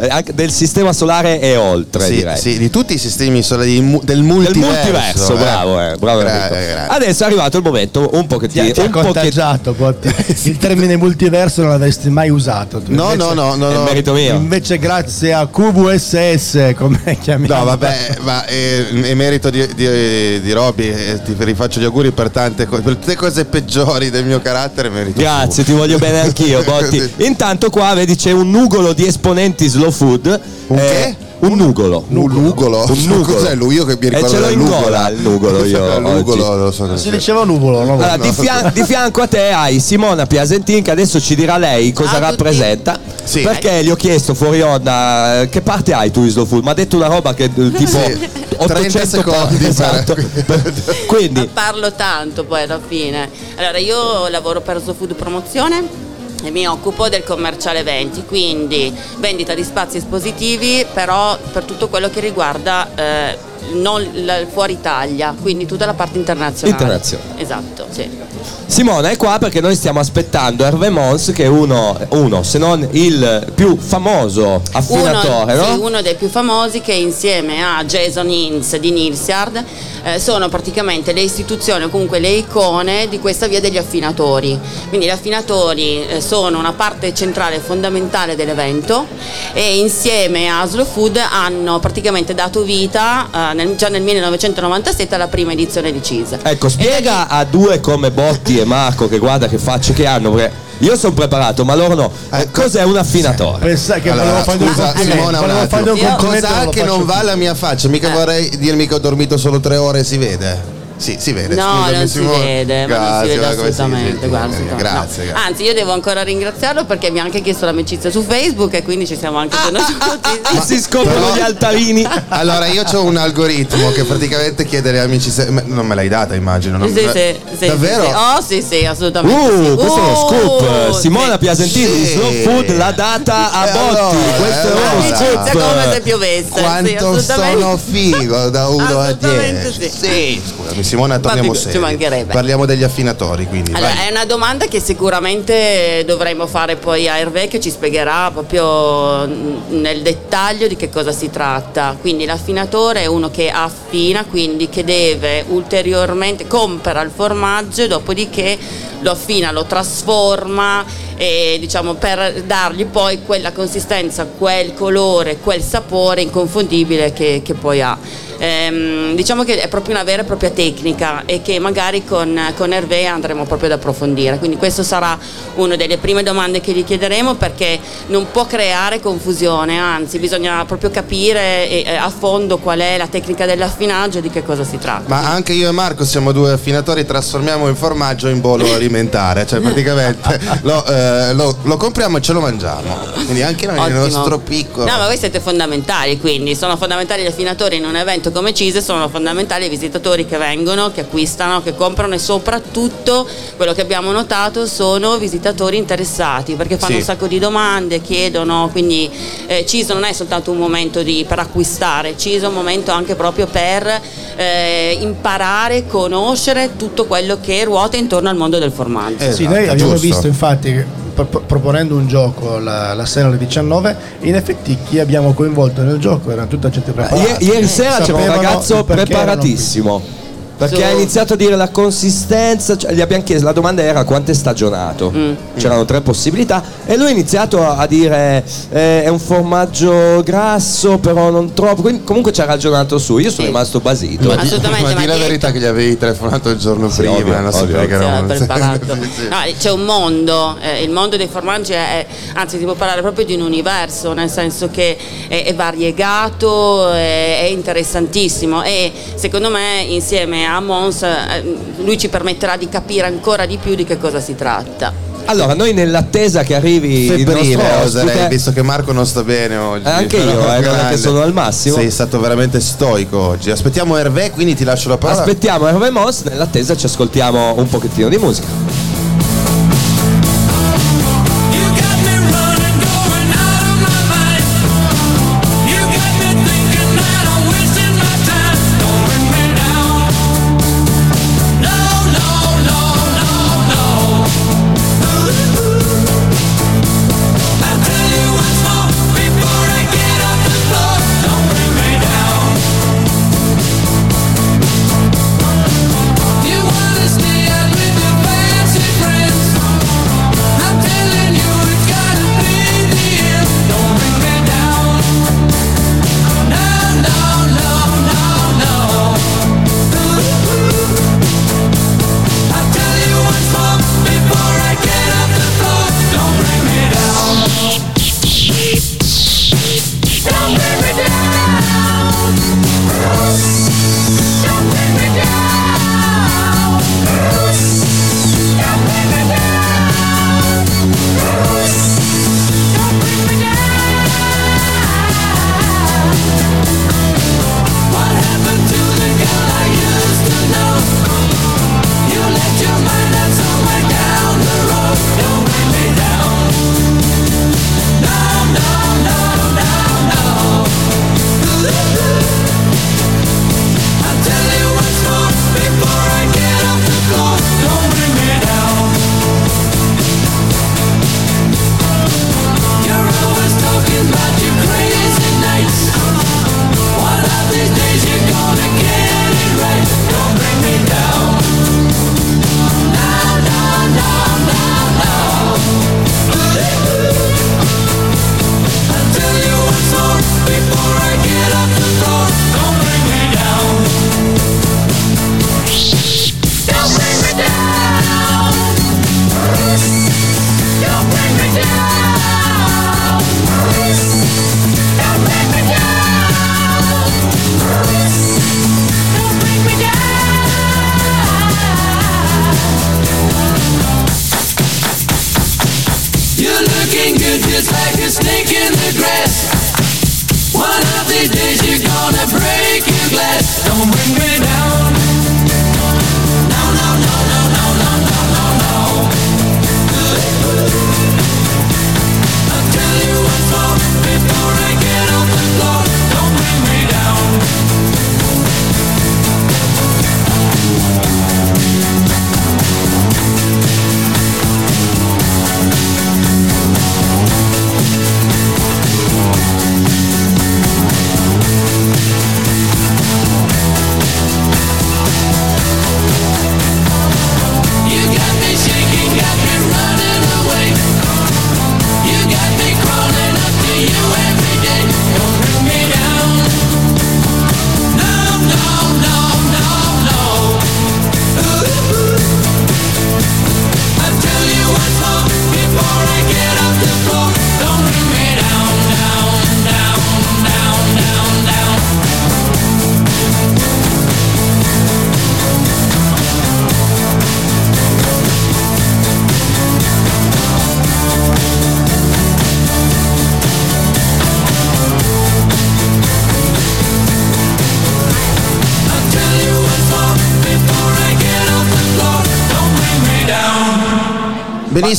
sì. Anche del sistema solare e oltre, Sì, direi. sì, di tutti i sistemi solari mu- del multiverso. Del multiverso, eh. bravo, eh, bravo Gra- Enrico. grazie. Adesso è arrivato il momento un pochettino. Ti ha un pochettino- contagiato, Cotti. Il termine multiverso non l'avresti mai usato. tu. No, no, no, no, È no. merito mio. Invece, grazie a QVSS, come chiamiamo? No, vabbè, ma è, è merito di, di, di Robby, eh, ti rifaccio gli auguri per tante, co- per tutte cose peggiori del mio carattere. Grazie, tu. ti voglio bene anch'io, Botti. Intanto qua vedi c'è un nugolo di esponenti slow food. Un che? Un nugolo. Un nugolo? Un nugolo. Cos'è lui? Io che mi E ricordo ce l'ho in nugolo. gola il nugolo io. Il nugolo, lo so. Si diceva nuvolo, no? Allora, di, fian- di fianco a te hai Simona Piasentin che adesso ci dirà lei cosa rappresenta. Perché gli ho chiesto fuori onda eh, che parte hai tu Islo Food? Mi ha detto una roba che eh, tipo Sì, 800 30 secondi esatto. Quindi Parlo tanto poi alla fine. Allora, io lavoro per Zofood Promozione e mi occupo del commerciale eventi, quindi vendita di spazi espositivi, però per tutto quello che riguarda eh, non la- fuori Italia, quindi tutta la parte internazionale. Internazionale. Esatto, sì. Simona è qua perché noi stiamo aspettando Hervé Mons che è uno, uno, se non il più famoso affinatore, uno, sì, no? uno dei più famosi che insieme a Jason Ince di Nilsiard eh, sono praticamente le istituzioni o comunque le icone di questa via degli affinatori. Quindi gli affinatori eh, sono una parte centrale e fondamentale dell'evento e insieme a Slow Food hanno praticamente dato vita eh, nel- già nel 1997 alla prima edizione di CIS. Ecco, spiega a due come Botti e Marco che guarda che facce che hanno, perché io sono preparato, ma loro no. Eh, Cos'è un affinatore? Pensa che Allora, volevo un scusa complimento, Simona un un attimo. lo che non va più. la mia faccia? Mica vorrei dirmi che ho dormito solo tre ore e si vede. Sì, si vede. No, Scusami, non si vede, ma non si Grazie, vede assolutamente. guarda, assolutamente. Grazie, No. grazie. Anzi, io devo ancora ringraziarlo perché mi ha anche chiesto l'amicizia su Facebook e quindi ci siamo anche conosciuti. Ah, si scoprono Però- gli altarini. Allora, io ho un algoritmo che praticamente chiede alle amici. se- ma Non me l'hai data, immagino. non- Sì, sì, sì, Davvero? sì, sì. Oh, sì, sì, assolutamente. Uh, sì. questo è uno scoop. Simona sì. Piasentini Sì. Slow Food l'ha data a E Botti. allora, questo è eh, uno allora. scoop. È come se piovesse. sì, Quanto sono figo da 1 a Assolutamente 10. sì. Scusami, Simona, torniamo ci seri. mancherebbe. Parliamo degli affinatori, quindi. Allora, vai. è una domanda che sicuramente dovremmo fare poi a Hervé che ci spiegherà proprio nel dettaglio di che cosa si tratta. Quindi l'affinatore è uno che affina, quindi che deve ulteriormente compra il formaggio, dopodiché lo affina, lo trasforma e, diciamo, per dargli poi quella consistenza, quel colore, quel sapore inconfondibile che, che poi ha. Ehm, diciamo che è proprio una vera e propria tecnica e che magari con, con Hervé andremo proprio ad approfondire. Quindi questa sarà una delle prime domande che gli chiederemo perché non può creare confusione, anzi bisogna proprio capire a fondo qual è la tecnica dell'affinaggio e di che cosa si tratta. Ma anche io e Marco siamo due affinatori, trasformiamo il formaggio in bolo alimentare, cioè praticamente lo, eh, lo- lo compriamo e ce lo mangiamo. Quindi anche noi nel Ottimo. nostro piccolo. No, ma voi siete fondamentali, quindi sono fondamentali gli affinatori in un evento come CISE, sono fondamentali i visitatori che vengono, che acquistano, che comprano e soprattutto quello che abbiamo notato sono visitatori interessati perché fanno Sì. un sacco di domande, chiedono, quindi eh, CISE non è soltanto un momento di- per acquistare, CISE è un momento anche proprio per eh, imparare, conoscere tutto quello che ruota intorno al mondo del formaggio. sì, noi abbiamo visto infatti pro- pro- proponendo un gioco la, la sera alle 19 in effetti chi abbiamo coinvolto nel gioco erano tutta gente preparata Ieri, ieri sera c'era un ragazzo preparatissimo. Perché Su- ha iniziato a dire la consistenza, cioè, gli abbiamo chiesto, la domanda era quanto è stagionato. Mm. C'erano tre possibilità e lui ha iniziato a, a dire eh, è un formaggio grasso, però non troppo. Quindi comunque ci ha ragionato su. Io sono rimasto basito. Ma, di, ma di la verità che gli avevi telefonato il giorno prima, ovvio, non ovvio. che Sì, eravamo- preparato. Sì, sì. No, c'è un mondo, eh, il mondo dei formaggi è, anzi si può parlare proprio di un universo, nel senso che è, è variegato, è, è interessantissimo e secondo me insieme a Mons eh, lui ci permetterà di capire ancora di più di che cosa si tratta. Allora, noi nell'attesa che arrivi il Febbrile nostro oserei, ospite, visto che Marco non sta bene oggi. Eh, anche io, eh, guarda che sono al massimo. Sei stato veramente stoico oggi. Aspettiamo Hervé, quindi ti lascio la parola. aspettiamo Hervé Moss, nell'attesa ci ascoltiamo un pochettino di musica.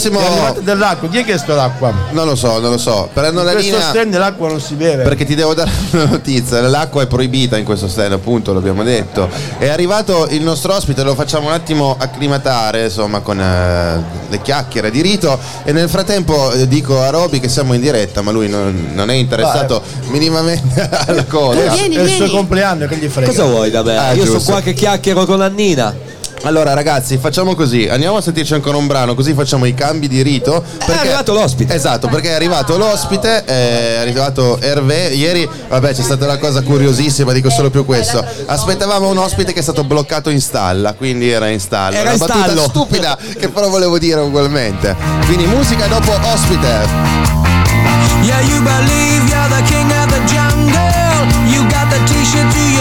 Arrivata dell'acqua, chi è che ha chiesto l'acqua? Non lo so, non lo so. Prendo In la questo linea. stand l'acqua non si beve. Perché ti devo dare una notizia, l'acqua è proibita in questo stand, appunto, l'abbiamo detto. È arrivato il nostro ospite, lo facciamo un attimo acclimatare, insomma, con eh, le chiacchiere di rito. E nel frattempo eh, dico a Roby che siamo in diretta, ma lui non, non è interessato minimamente alla cosa. è il suo compleanno, che gli frega. Cosa vuoi da me? Ah, Io giusto. sono qua che chiacchiero con Annina. Allora ragazzi facciamo così, andiamo a sentirci ancora un brano così facciamo i cambi di rito. Perché è arrivato l'ospite. Esatto, perché è arrivato l'ospite, è arrivato Hervé. Ieri, vabbè, c'è stata una cosa curiosissima, dico solo più questo. Aspettavamo un ospite che è stato bloccato in stalla, quindi era in stalla. Era una in battuta stallo. stupida che però volevo dire ugualmente. Quindi musica dopo ospite. Yeah, you believe you're the king of the jungle. You got the t-shirt, do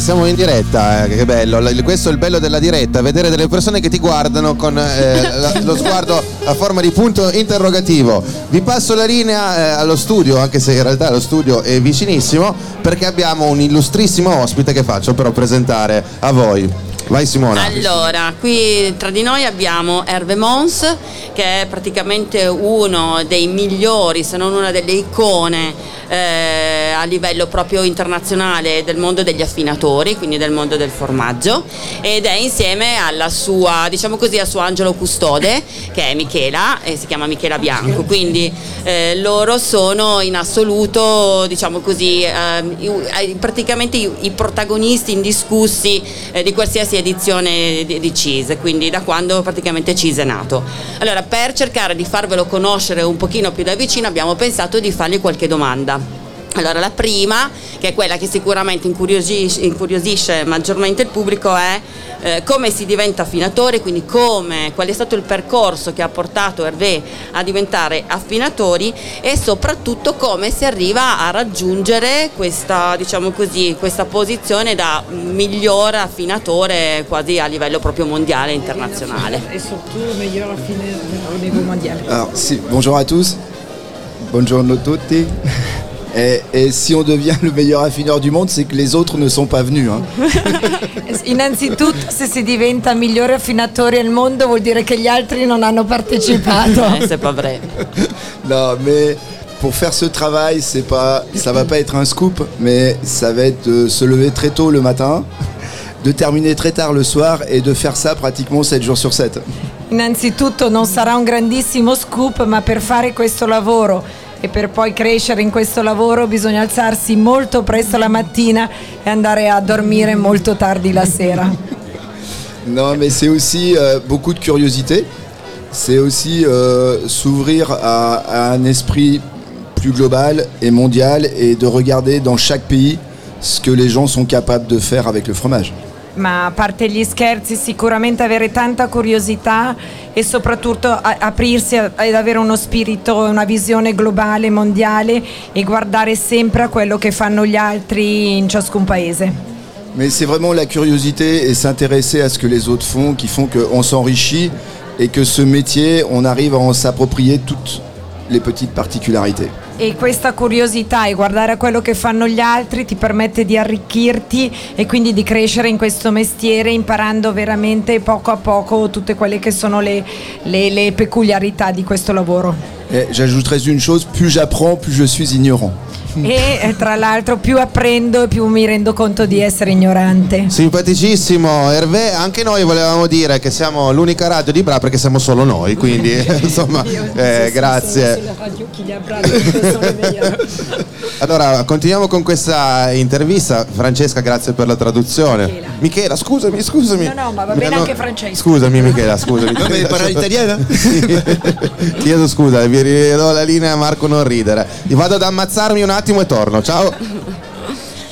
siamo in diretta, eh, che bello. Questo è il bello della diretta, vedere delle persone che ti guardano con eh, la- lo sguardo a forma di punto interrogativo. Vi passo la linea eh, allo studio, anche se in realtà lo studio è vicinissimo, perché abbiamo un illustrissimo ospite che faccio però presentare a voi. Vai Simona. Allora, qui tra di noi abbiamo Hervé Mons, che è praticamente uno dei migliori, se non una delle icone eh, a livello proprio internazionale del mondo degli affinatori, quindi del mondo del formaggio, ed è insieme alla sua, diciamo così, al suo angelo custode, che è Michela, e si chiama Michela Bianco, quindi eh, loro sono in assoluto, diciamo così, i- praticamente i, i protagonisti indiscussi eh, di qualsiasi edizione di, di CISE, quindi da quando praticamente CISE è nato. Allora, per cercare di farvelo conoscere un pochino più da vicino abbiamo pensato di fargli qualche domanda. Allora, la prima, che è quella che sicuramente incuriosisce, incuriosisce maggiormente il pubblico, è eh, come si diventa affinatore, quindi come, qual è stato il percorso che ha portato Hervé a diventare affinatori e soprattutto come si arriva a raggiungere questa, diciamo così, questa posizione da miglior affinatore quasi a livello proprio mondiale e internazionale. Et surtout meilleur affiné au niveau mondial. Alors, si, bonjour à tous, buongiorno tutti. Et, et si on devient le meilleur affineur du monde, c'est que les autres ne sont pas venus. hein. Innanzitutto se si diventa migliore affinatori al mondo vuol dire che gli altri non hanno partecipato. Eh, c'est pas vrai. Non, mais pour faire ce travail, c'est pas, ça va pas être un scoop, mais ça va être de se lever très tôt le matin, de terminer très tard le soir et de faire ça pratiquement 7 jours sur 7. Innanzitutto non sarà un grandissimo scoop, ma per fare questo lavoro e per poi crescere in questo lavoro bisogna alzarsi molto presto la mattina e andare a dormire molto tardi la sera. Non, mais c'est aussi euh, beaucoup de curiosité. C'est aussi euh, s'ouvrir à un esprit plus global et mondial et de regarder dans chaque pays ce que les gens sont capables de faire avec le fromage. Ma a parte gli scherzi, sicuramente avere tanta curiosità e soprattutto a- aprirsi a- ed avere uno spirito, una visione globale, mondiale e guardare sempre a quello che fanno gli altri in ciascun paese. Mais c'est vraiment la curiosité et s'intéresser à ce que les autres font qui font qu'on s'enrichit et que ce métier, on arrive en s'approprier toutes les petites particularités. E questa curiosità e guardare a quello che fanno gli altri ti permette di arricchirti e quindi di crescere in questo mestiere imparando veramente poco a poco tutte quelle che sono le, le- le peculiarità di questo lavoro. Et j'ajouterais une chose, plus j'apprends, plus je suis ignorant. E eh, tra l'altro più apprendo e più mi rendo conto di essere ignorante. Simpaticissimo Hervé, anche noi volevamo dire che siamo l'unica radio di Bra perché siamo solo noi, quindi insomma eh, grazie. Allora, continuiamo con questa intervista. Francesca, grazie per la traduzione. Michela, scusami, scusami. No, no, ma va bene hanno- anche Francesco. Scusami Michela, scusami. No, ma parla italiana? Sì. Chiedo scusa, vi ridò la linea a Marco non ridere. Io vado ad ammazzarmi un attimo e torno. Ciao.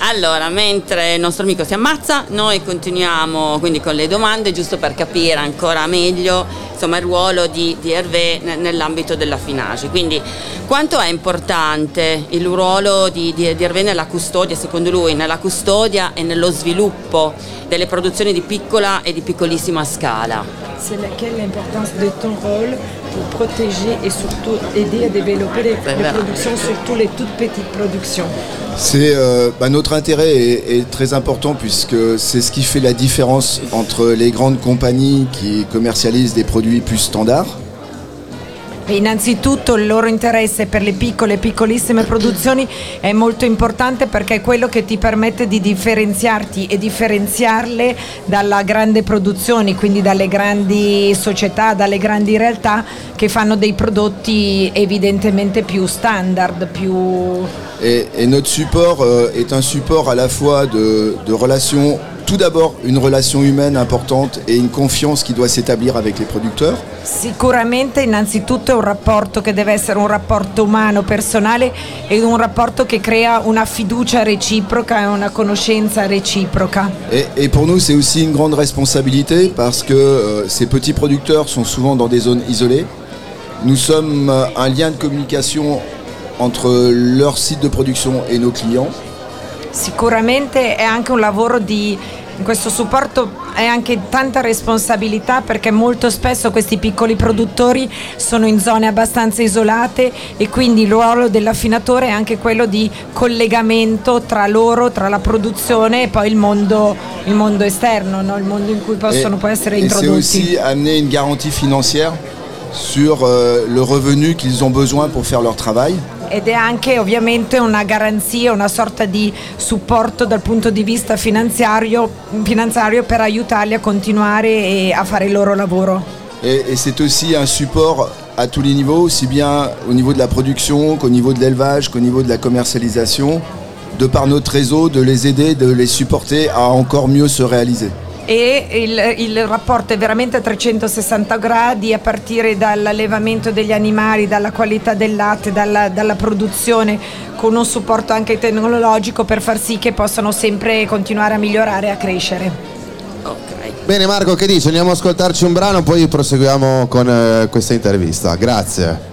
Allora, mentre il nostro amico si ammazza, noi continuiamo quindi con le domande, giusto per capire ancora meglio insomma, il ruolo di, di Hervé ne- nell'ambito dell'affinage. Quindi, quanto è importante il ruolo di, di, di Hervé nella custodia, secondo lui, nella custodia e nello sviluppo delle produzioni di piccola e di piccolissima scala? C'est laquelle l'importance de ton rôle pour protéger et surtout aider à développer les, les productions, surtout les toutes petites productions C'est euh, bah, notre intérêt est, est très important puisque c'est ce qui fait la différence entre les grandes compagnies qui commercialisent des produits plus standards E innanzitutto il loro interesse per le piccole e piccolissime produzioni è molto importante perché è quello che ti permette di differenziarti e differenziarle dalla grande produzione, quindi dalle grandi società, dalle grandi realtà che fanno dei prodotti evidentemente più standard, più Et, et notre support euh, est un support à la fois de, de relations, tout d'abord une relation humaine importante et une confiance qui doit s'établir avec les producteurs. Sicuramente innanzitutto è un rapporto che deve essere un rapporto umano, personale e un rapporto che crea una fiducia reciproca e una conoscenza reciproca. Et, et pour nous, c'est aussi une grande responsabilité parce que euh, ces petits producteurs sont souvent dans des zones isolées. Nous sommes euh, un lien de communication entre leur site de production et nos clients. Sicuramente è anche un lavoro di questo supporto è anche tanta responsabilità perché molto spesso questi piccoli produttori sono in zone abbastanza isolate e quindi il ruolo dell'affinatore è anche quello di collegamento tra loro, tra la produzione e poi il mondo, il mondo esterno, no? il mondo in cui possono poi essere et c'est introdotti. aussi amener une garantie financière sur euh, le revenu qu'ils ont besoin pour faire leur travail. Ed è anche ovviamente una garanzia, una sorta di supporto dal punto di vista finanziario, finanziario per aiutarli a continuare e a fare il loro lavoro. Et, et c'est aussi un support à tous les niveaux, aussi bien au niveau de la production qu'au niveau de l'élevage, qu'au niveau de la commercialisation, de par notre réseau, de les aider, de les supporter à encore mieux se réaliser. E il, il rapporto è veramente a 360 gradi a partire dall'allevamento degli animali, dalla qualità del latte, dalla, dalla produzione, con un supporto anche tecnologico per far sì che possano sempre continuare a migliorare e a crescere. Bene Marco, che dici? Andiamo ad ascoltarci un brano, poi proseguiamo con eh, questa intervista. Grazie.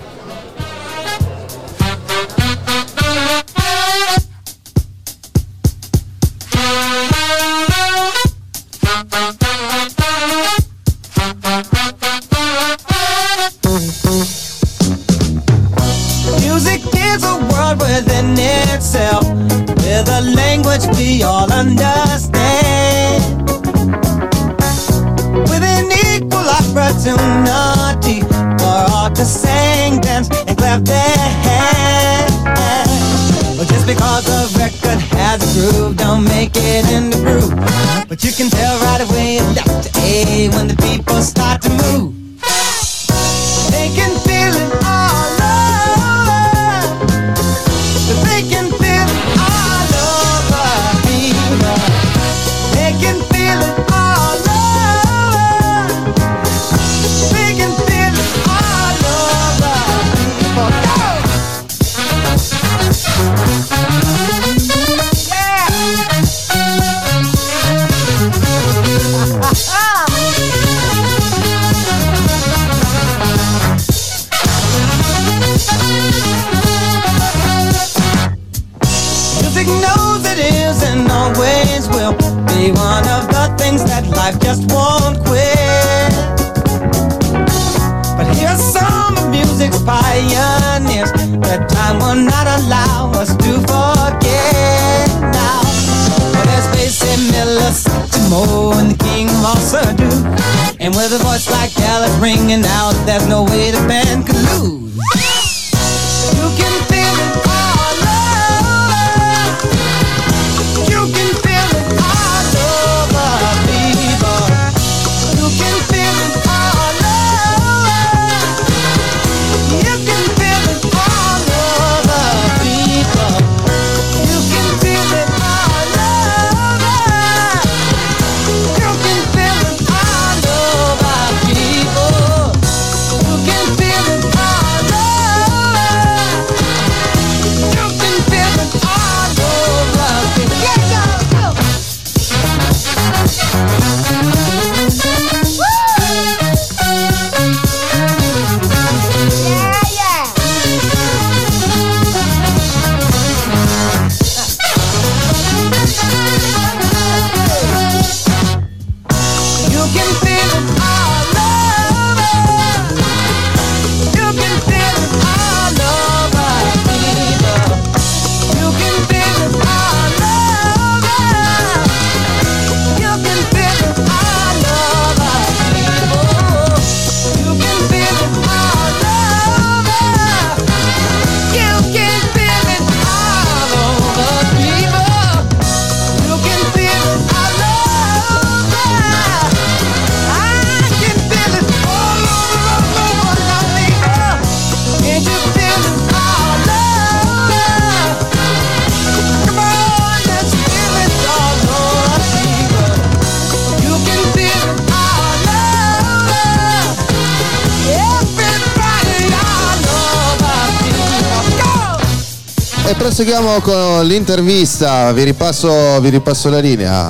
Proseguiamo con l'intervista, vi ripasso, vi ripasso la linea.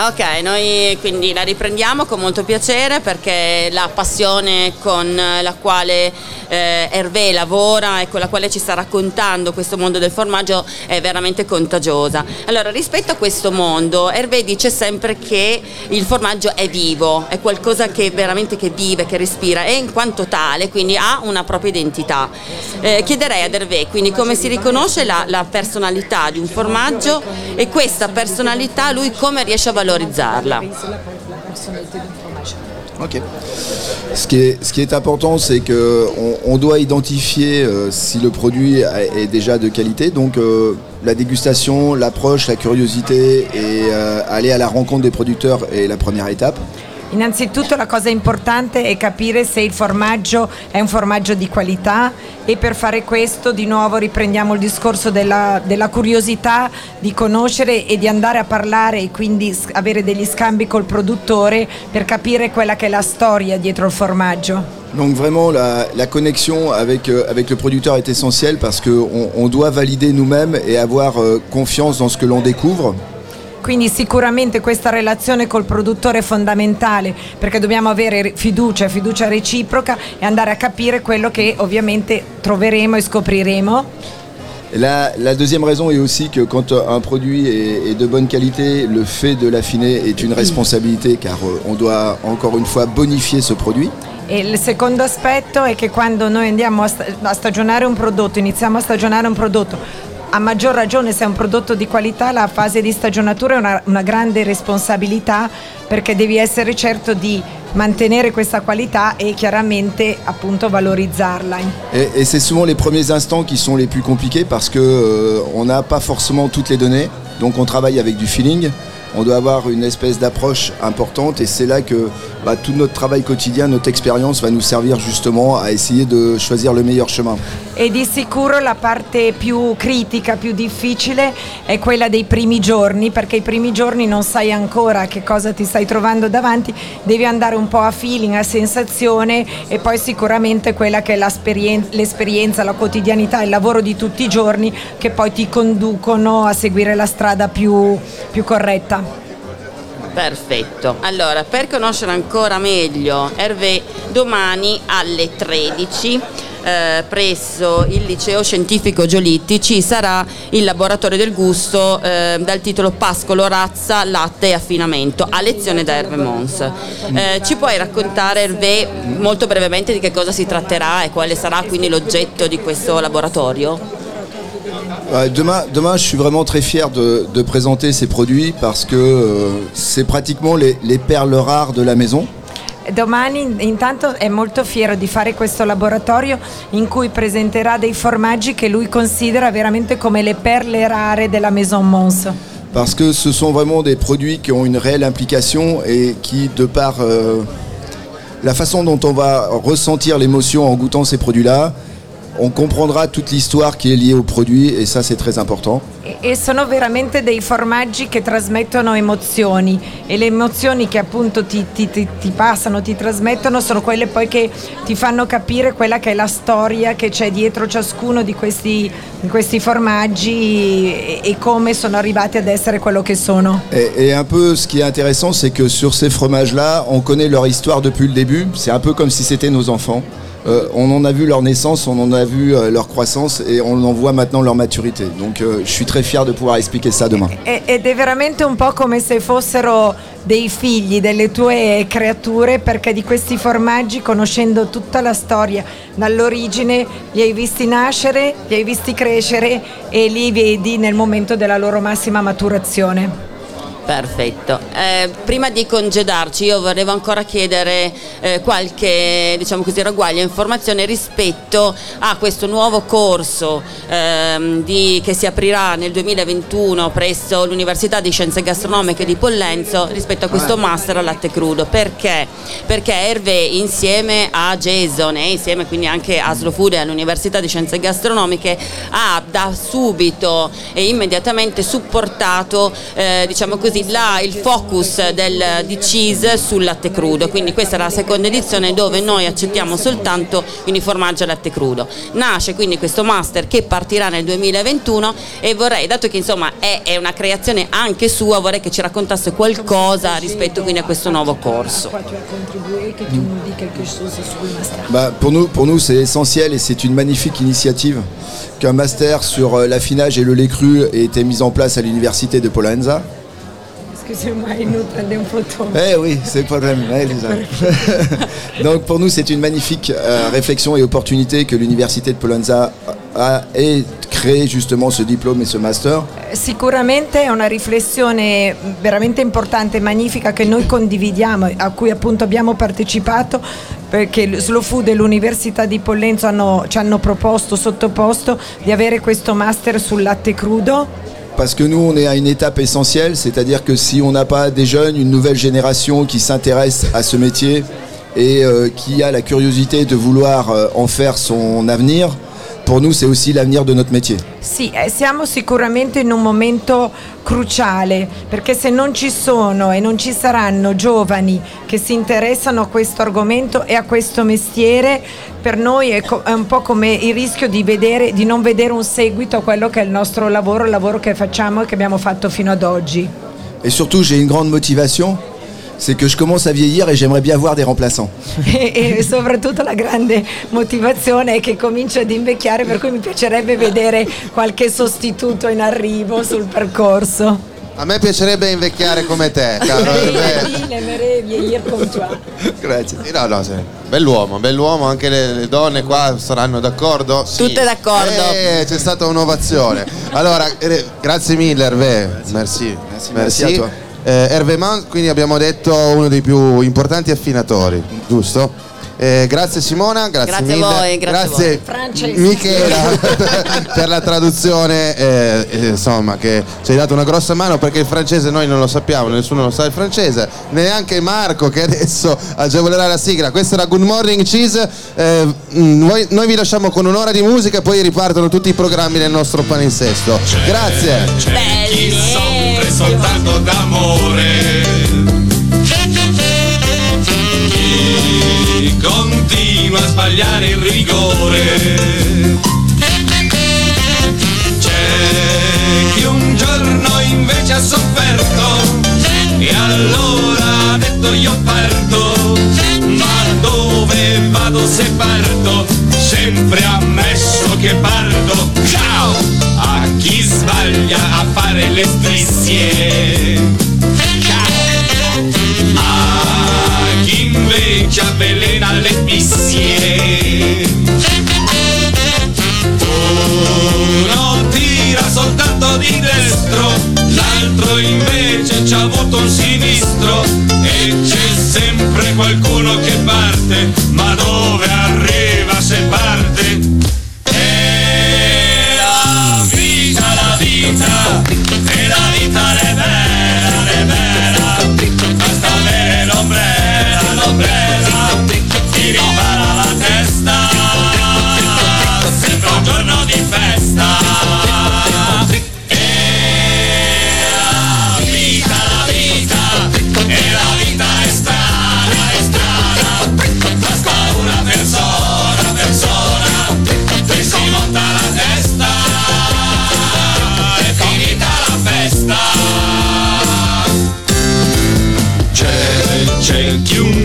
Ok, noi quindi la riprendiamo con molto piacere perché la passione con la quale eh, Hervé lavora e con la quale ci sta raccontando questo mondo del formaggio è veramente contagiosa. Allora, rispetto a questo mondo, Hervé dice sempre che il formaggio è vivo, è qualcosa che veramente che vive, che respira e in quanto tale quindi ha una propria identità. Eh, chiederei ad Hervé quindi come si riconosce la, la personalità di un formaggio e questa personalità lui come riesce a valorizzarla. Ok. Ce qui est, important, c'est qu'on on doit identifier euh, si le produit est est déjà de qualité. Donc euh, la dégustation, l'approche, la curiosité et euh, aller à la rencontre des producteurs est la première étape. Innanzitutto la cosa importante è capire se il formaggio è un formaggio di qualità e per fare questo di nuovo riprendiamo il discorso della, della curiosità di conoscere e di andare a parlare e quindi avere degli scambi col produttore per capire quella che è la storia dietro il formaggio. Donc vraiment la, la connexion avec, euh, avec le producteur est essentielle parce qu'on on doit valider nous-mêmes et avoir euh, confiance dans ce que l'on découvre. Quindi sicuramente questa relazione col produttore è fondamentale perché dobbiamo avere fiducia, fiducia reciproca e andare a capire quello che ovviamente troveremo e scopriremo. La, la deuxième raison est aussi que quand un produit est, est de bonne qualité, le fait de l'affiner est une responsabilité car euh, on doit encore une fois bonifier ce produit. E il secondo aspetto è che quando noi andiamo a stagionare un prodotto, iniziamo a stagionare un prodotto, a maggior ragione se è un prodotto di qualità, la fase di stagionatura è una, una grande responsabilità perché devi essere certo di mantenere questa qualità e chiaramente appunto valorizzarla. Et, et c'est souvent les premiers instants qui sont les plus compliqués parce que euh, on n'a pas forcément toutes les données. Donc on travaille avec du feeling. On doit avoir une espèce d'approche importante et c'est là que bah, tout notre travail quotidien, notre expérience va nous servir justement à essayer de choisir le meilleur chemin. E di sicuro la parte più critica, più difficile è quella dei primi giorni, perché i primi giorni non sai ancora che cosa ti stai trovando davanti, devi andare un po' a feeling, a sensazione e poi sicuramente quella che è l'esperien- l'esperienza, la quotidianità, il lavoro di tutti i giorni che poi ti conducono a seguire la strada più, più corretta. Perfetto. Allora, per conoscere ancora meglio Hervé, domani alle 13 eh, presso il liceo scientifico Giolitti ci sarà il laboratorio del gusto eh, dal titolo Pascolo, razza, latte e affinamento a lezione da Hervé Mons. Eh, ci puoi raccontare Hervé molto brevemente di che cosa si tratterà e quale sarà quindi l'oggetto di questo laboratorio? Euh, demain, demain, je suis vraiment très fier de, de présenter ces produits parce que euh, c'est pratiquement les, les perles rares de la maison. Domani intanto è molto fiero di fare questo laboratorio in cui presenterà dei formaggi che lui considera veramente come le perle rare della Maison Mons. Parce que ce sont vraiment des produits qui ont une réelle implication et qui, de par euh, la façon dont on va ressentir l'émotion en goûtant ces produits-là, on comprendra toute l'histoire qui est liée aux produits et ça c'est très important. E- E sono veramente dei formaggi che trasmettono emozioni e le emozioni che appunto ti, ti- ti- ti passano, ti trasmettono sono quelle poi che ti fanno capire quella che è la storia che c'è dietro ciascuno di questi, di questi formaggi e, e come sono arrivati ad essere quello che sono. Et, et un peu ce qui est intéressant, c'est que sur ces fromages-là, on connaît leur histoire depuis le début. C'est un peu comme si c'était nos enfants. Euh, on en a vu leur naissance, on en a vu euh, leur croissance et on en voit maintenant leur maturité. Donc euh, je suis très fier de pouvoir expliquer ça demain. E- ed è veramente un po' come se fossero dei figli delle tue creature perché di questi formaggi conoscendo tutta la storia dall'origine li hai visti nascere, li hai visti crescere e li vedi nel momento della loro massima maturazione. Perfetto. Eh, prima di congedarci io volevo ancora chiedere eh, qualche diciamo così, ragguaglia informazione rispetto a questo nuovo corso ehm, di- che si aprirà nel 2021 presso l'Università di Scienze Gastronomiche di Pollenzo rispetto a questo master al latte crudo. Perché? Perché Hervé insieme a Jason e insieme quindi anche a Slow Food e all'Università di Scienze Gastronomiche ha da subito e immediatamente supportato eh, diciamo così infatti là il focus del, di cheese sul latte crudo, quindi questa è la seconda edizione dove noi accettiamo soltanto quindi formaggio e latte crudo. Nasce quindi questo master che partirà nel 2021 e vorrei, dato che insomma è, è una creazione anche sua, vorrei che ci raccontasse qualcosa rispetto quindi a questo nuovo corso. Bah, pour nous, pour nous c'est essentiel et c'est une magnifique initiative qu'un master sur euh, l'affinage et le lait cru ait été mis en place à l'université de Polenza. Excusez-moi, il nous prende un photo. Eh oui, c'est le problème. ouais. Donc pour nous, c'est une magnifique euh, réflexion et opportunité que l'université de Polenza a et créé justement ce diplôme et ce master. Sicuramente è una riflessione veramente importante e magnifica che noi condividiamo, a cui appunto abbiamo partecipato perché Food e l'Università di Pollenzo hanno- ci hanno proposto, sottoposto di avere questo master sul latte crudo Parce que nous, on est à une étape essentielle, c'est-à-dire que si on n'a pas des jeunes, une nouvelle génération qui s'intéresse à ce métier et euh, qui a la curiosité de vouloir euh, en faire son avenir, pour nous, c'est aussi l'avenir de notre métier. Sì, eh, siamo sicuramente in un momento cruciale perché se non ci sono e non ci saranno giovani che si interessano a questo argomento e a questo mestiere, per noi è, co- è un po' come il rischio di, vedere, di non vedere un seguito a quello che è il nostro lavoro, il lavoro che facciamo e che abbiamo fatto fino ad oggi. Et surtout, j'ai une grande motivation, c'est que je commence à vieillir et j'aimerais bien voir des remplaçants. e, e soprattutto la grande motivazione è che comincio ad invecchiare per cui mi piacerebbe vedere qualche sostituto in arrivo sul percorso. A me piacerebbe invecchiare come te, caro. Grazie. No, no, sì. Bell'uomo, bell'uomo, anche le, le donne qua saranno d'accordo? Sì. Tutte d'accordo. Eh, c'è stata un'ovazione. Allora, eh, grazie mille Hervé. Merci. merci a toi. Eh, Hervé Man, quindi abbiamo detto uno dei più importanti affinatori, giusto? Eh, grazie Simona, grazie, Grazie a mille. voi, grazie a voi. Francesco. Michela per la traduzione, eh, eh, insomma, che ci hai dato una grossa mano perché il francese noi non lo sappiamo, nessuno lo sa il francese, neanche Marco che adesso agevolerà la sigla. Questo era Good Morning Cheese. Eh, mm, noi, noi vi lasciamo con un'ora di musica e poi ripartono tutti i programmi nel nostro palinsesto. Grazie. Soffre soltanto d'amore. Chi continua a sbagliare il rigore. C'è chi un giorno invece ha sofferto E allora ha detto io parto Ma dove vado se parto Sempre ammesso che parto Ciao! A chi sbaglia a fare le strisce a chi invece avvelena le fissie. Uno tira soltanto di destro, l'altro invece ci ha avuto un sinistro e c'è sempre qualcuno che parte, ma dove arriva se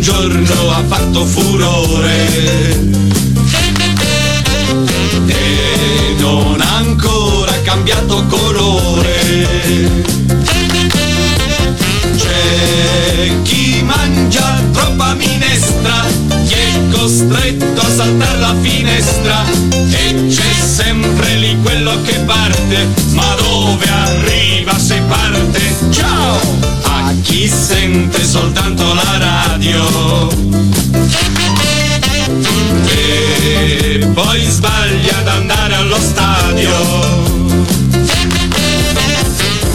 giorno ha fatto furore e non ha ancora cambiato colore. C'è chi mangia troppa minestra, chi è costretto a saltare la finestra e c'è sempre lì quello che parte, ma dove arriva se parte? Ciao! Chi sente soltanto la radio e poi sbaglia ad andare allo stadio.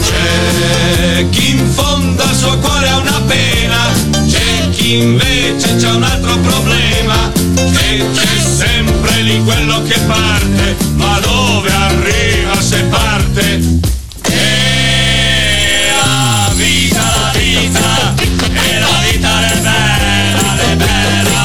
C'è chi in fondo al suo cuore ha una pena, c'è chi invece c'ha un altro problema e c'è sempre lì quello che parte, ma dove arriva se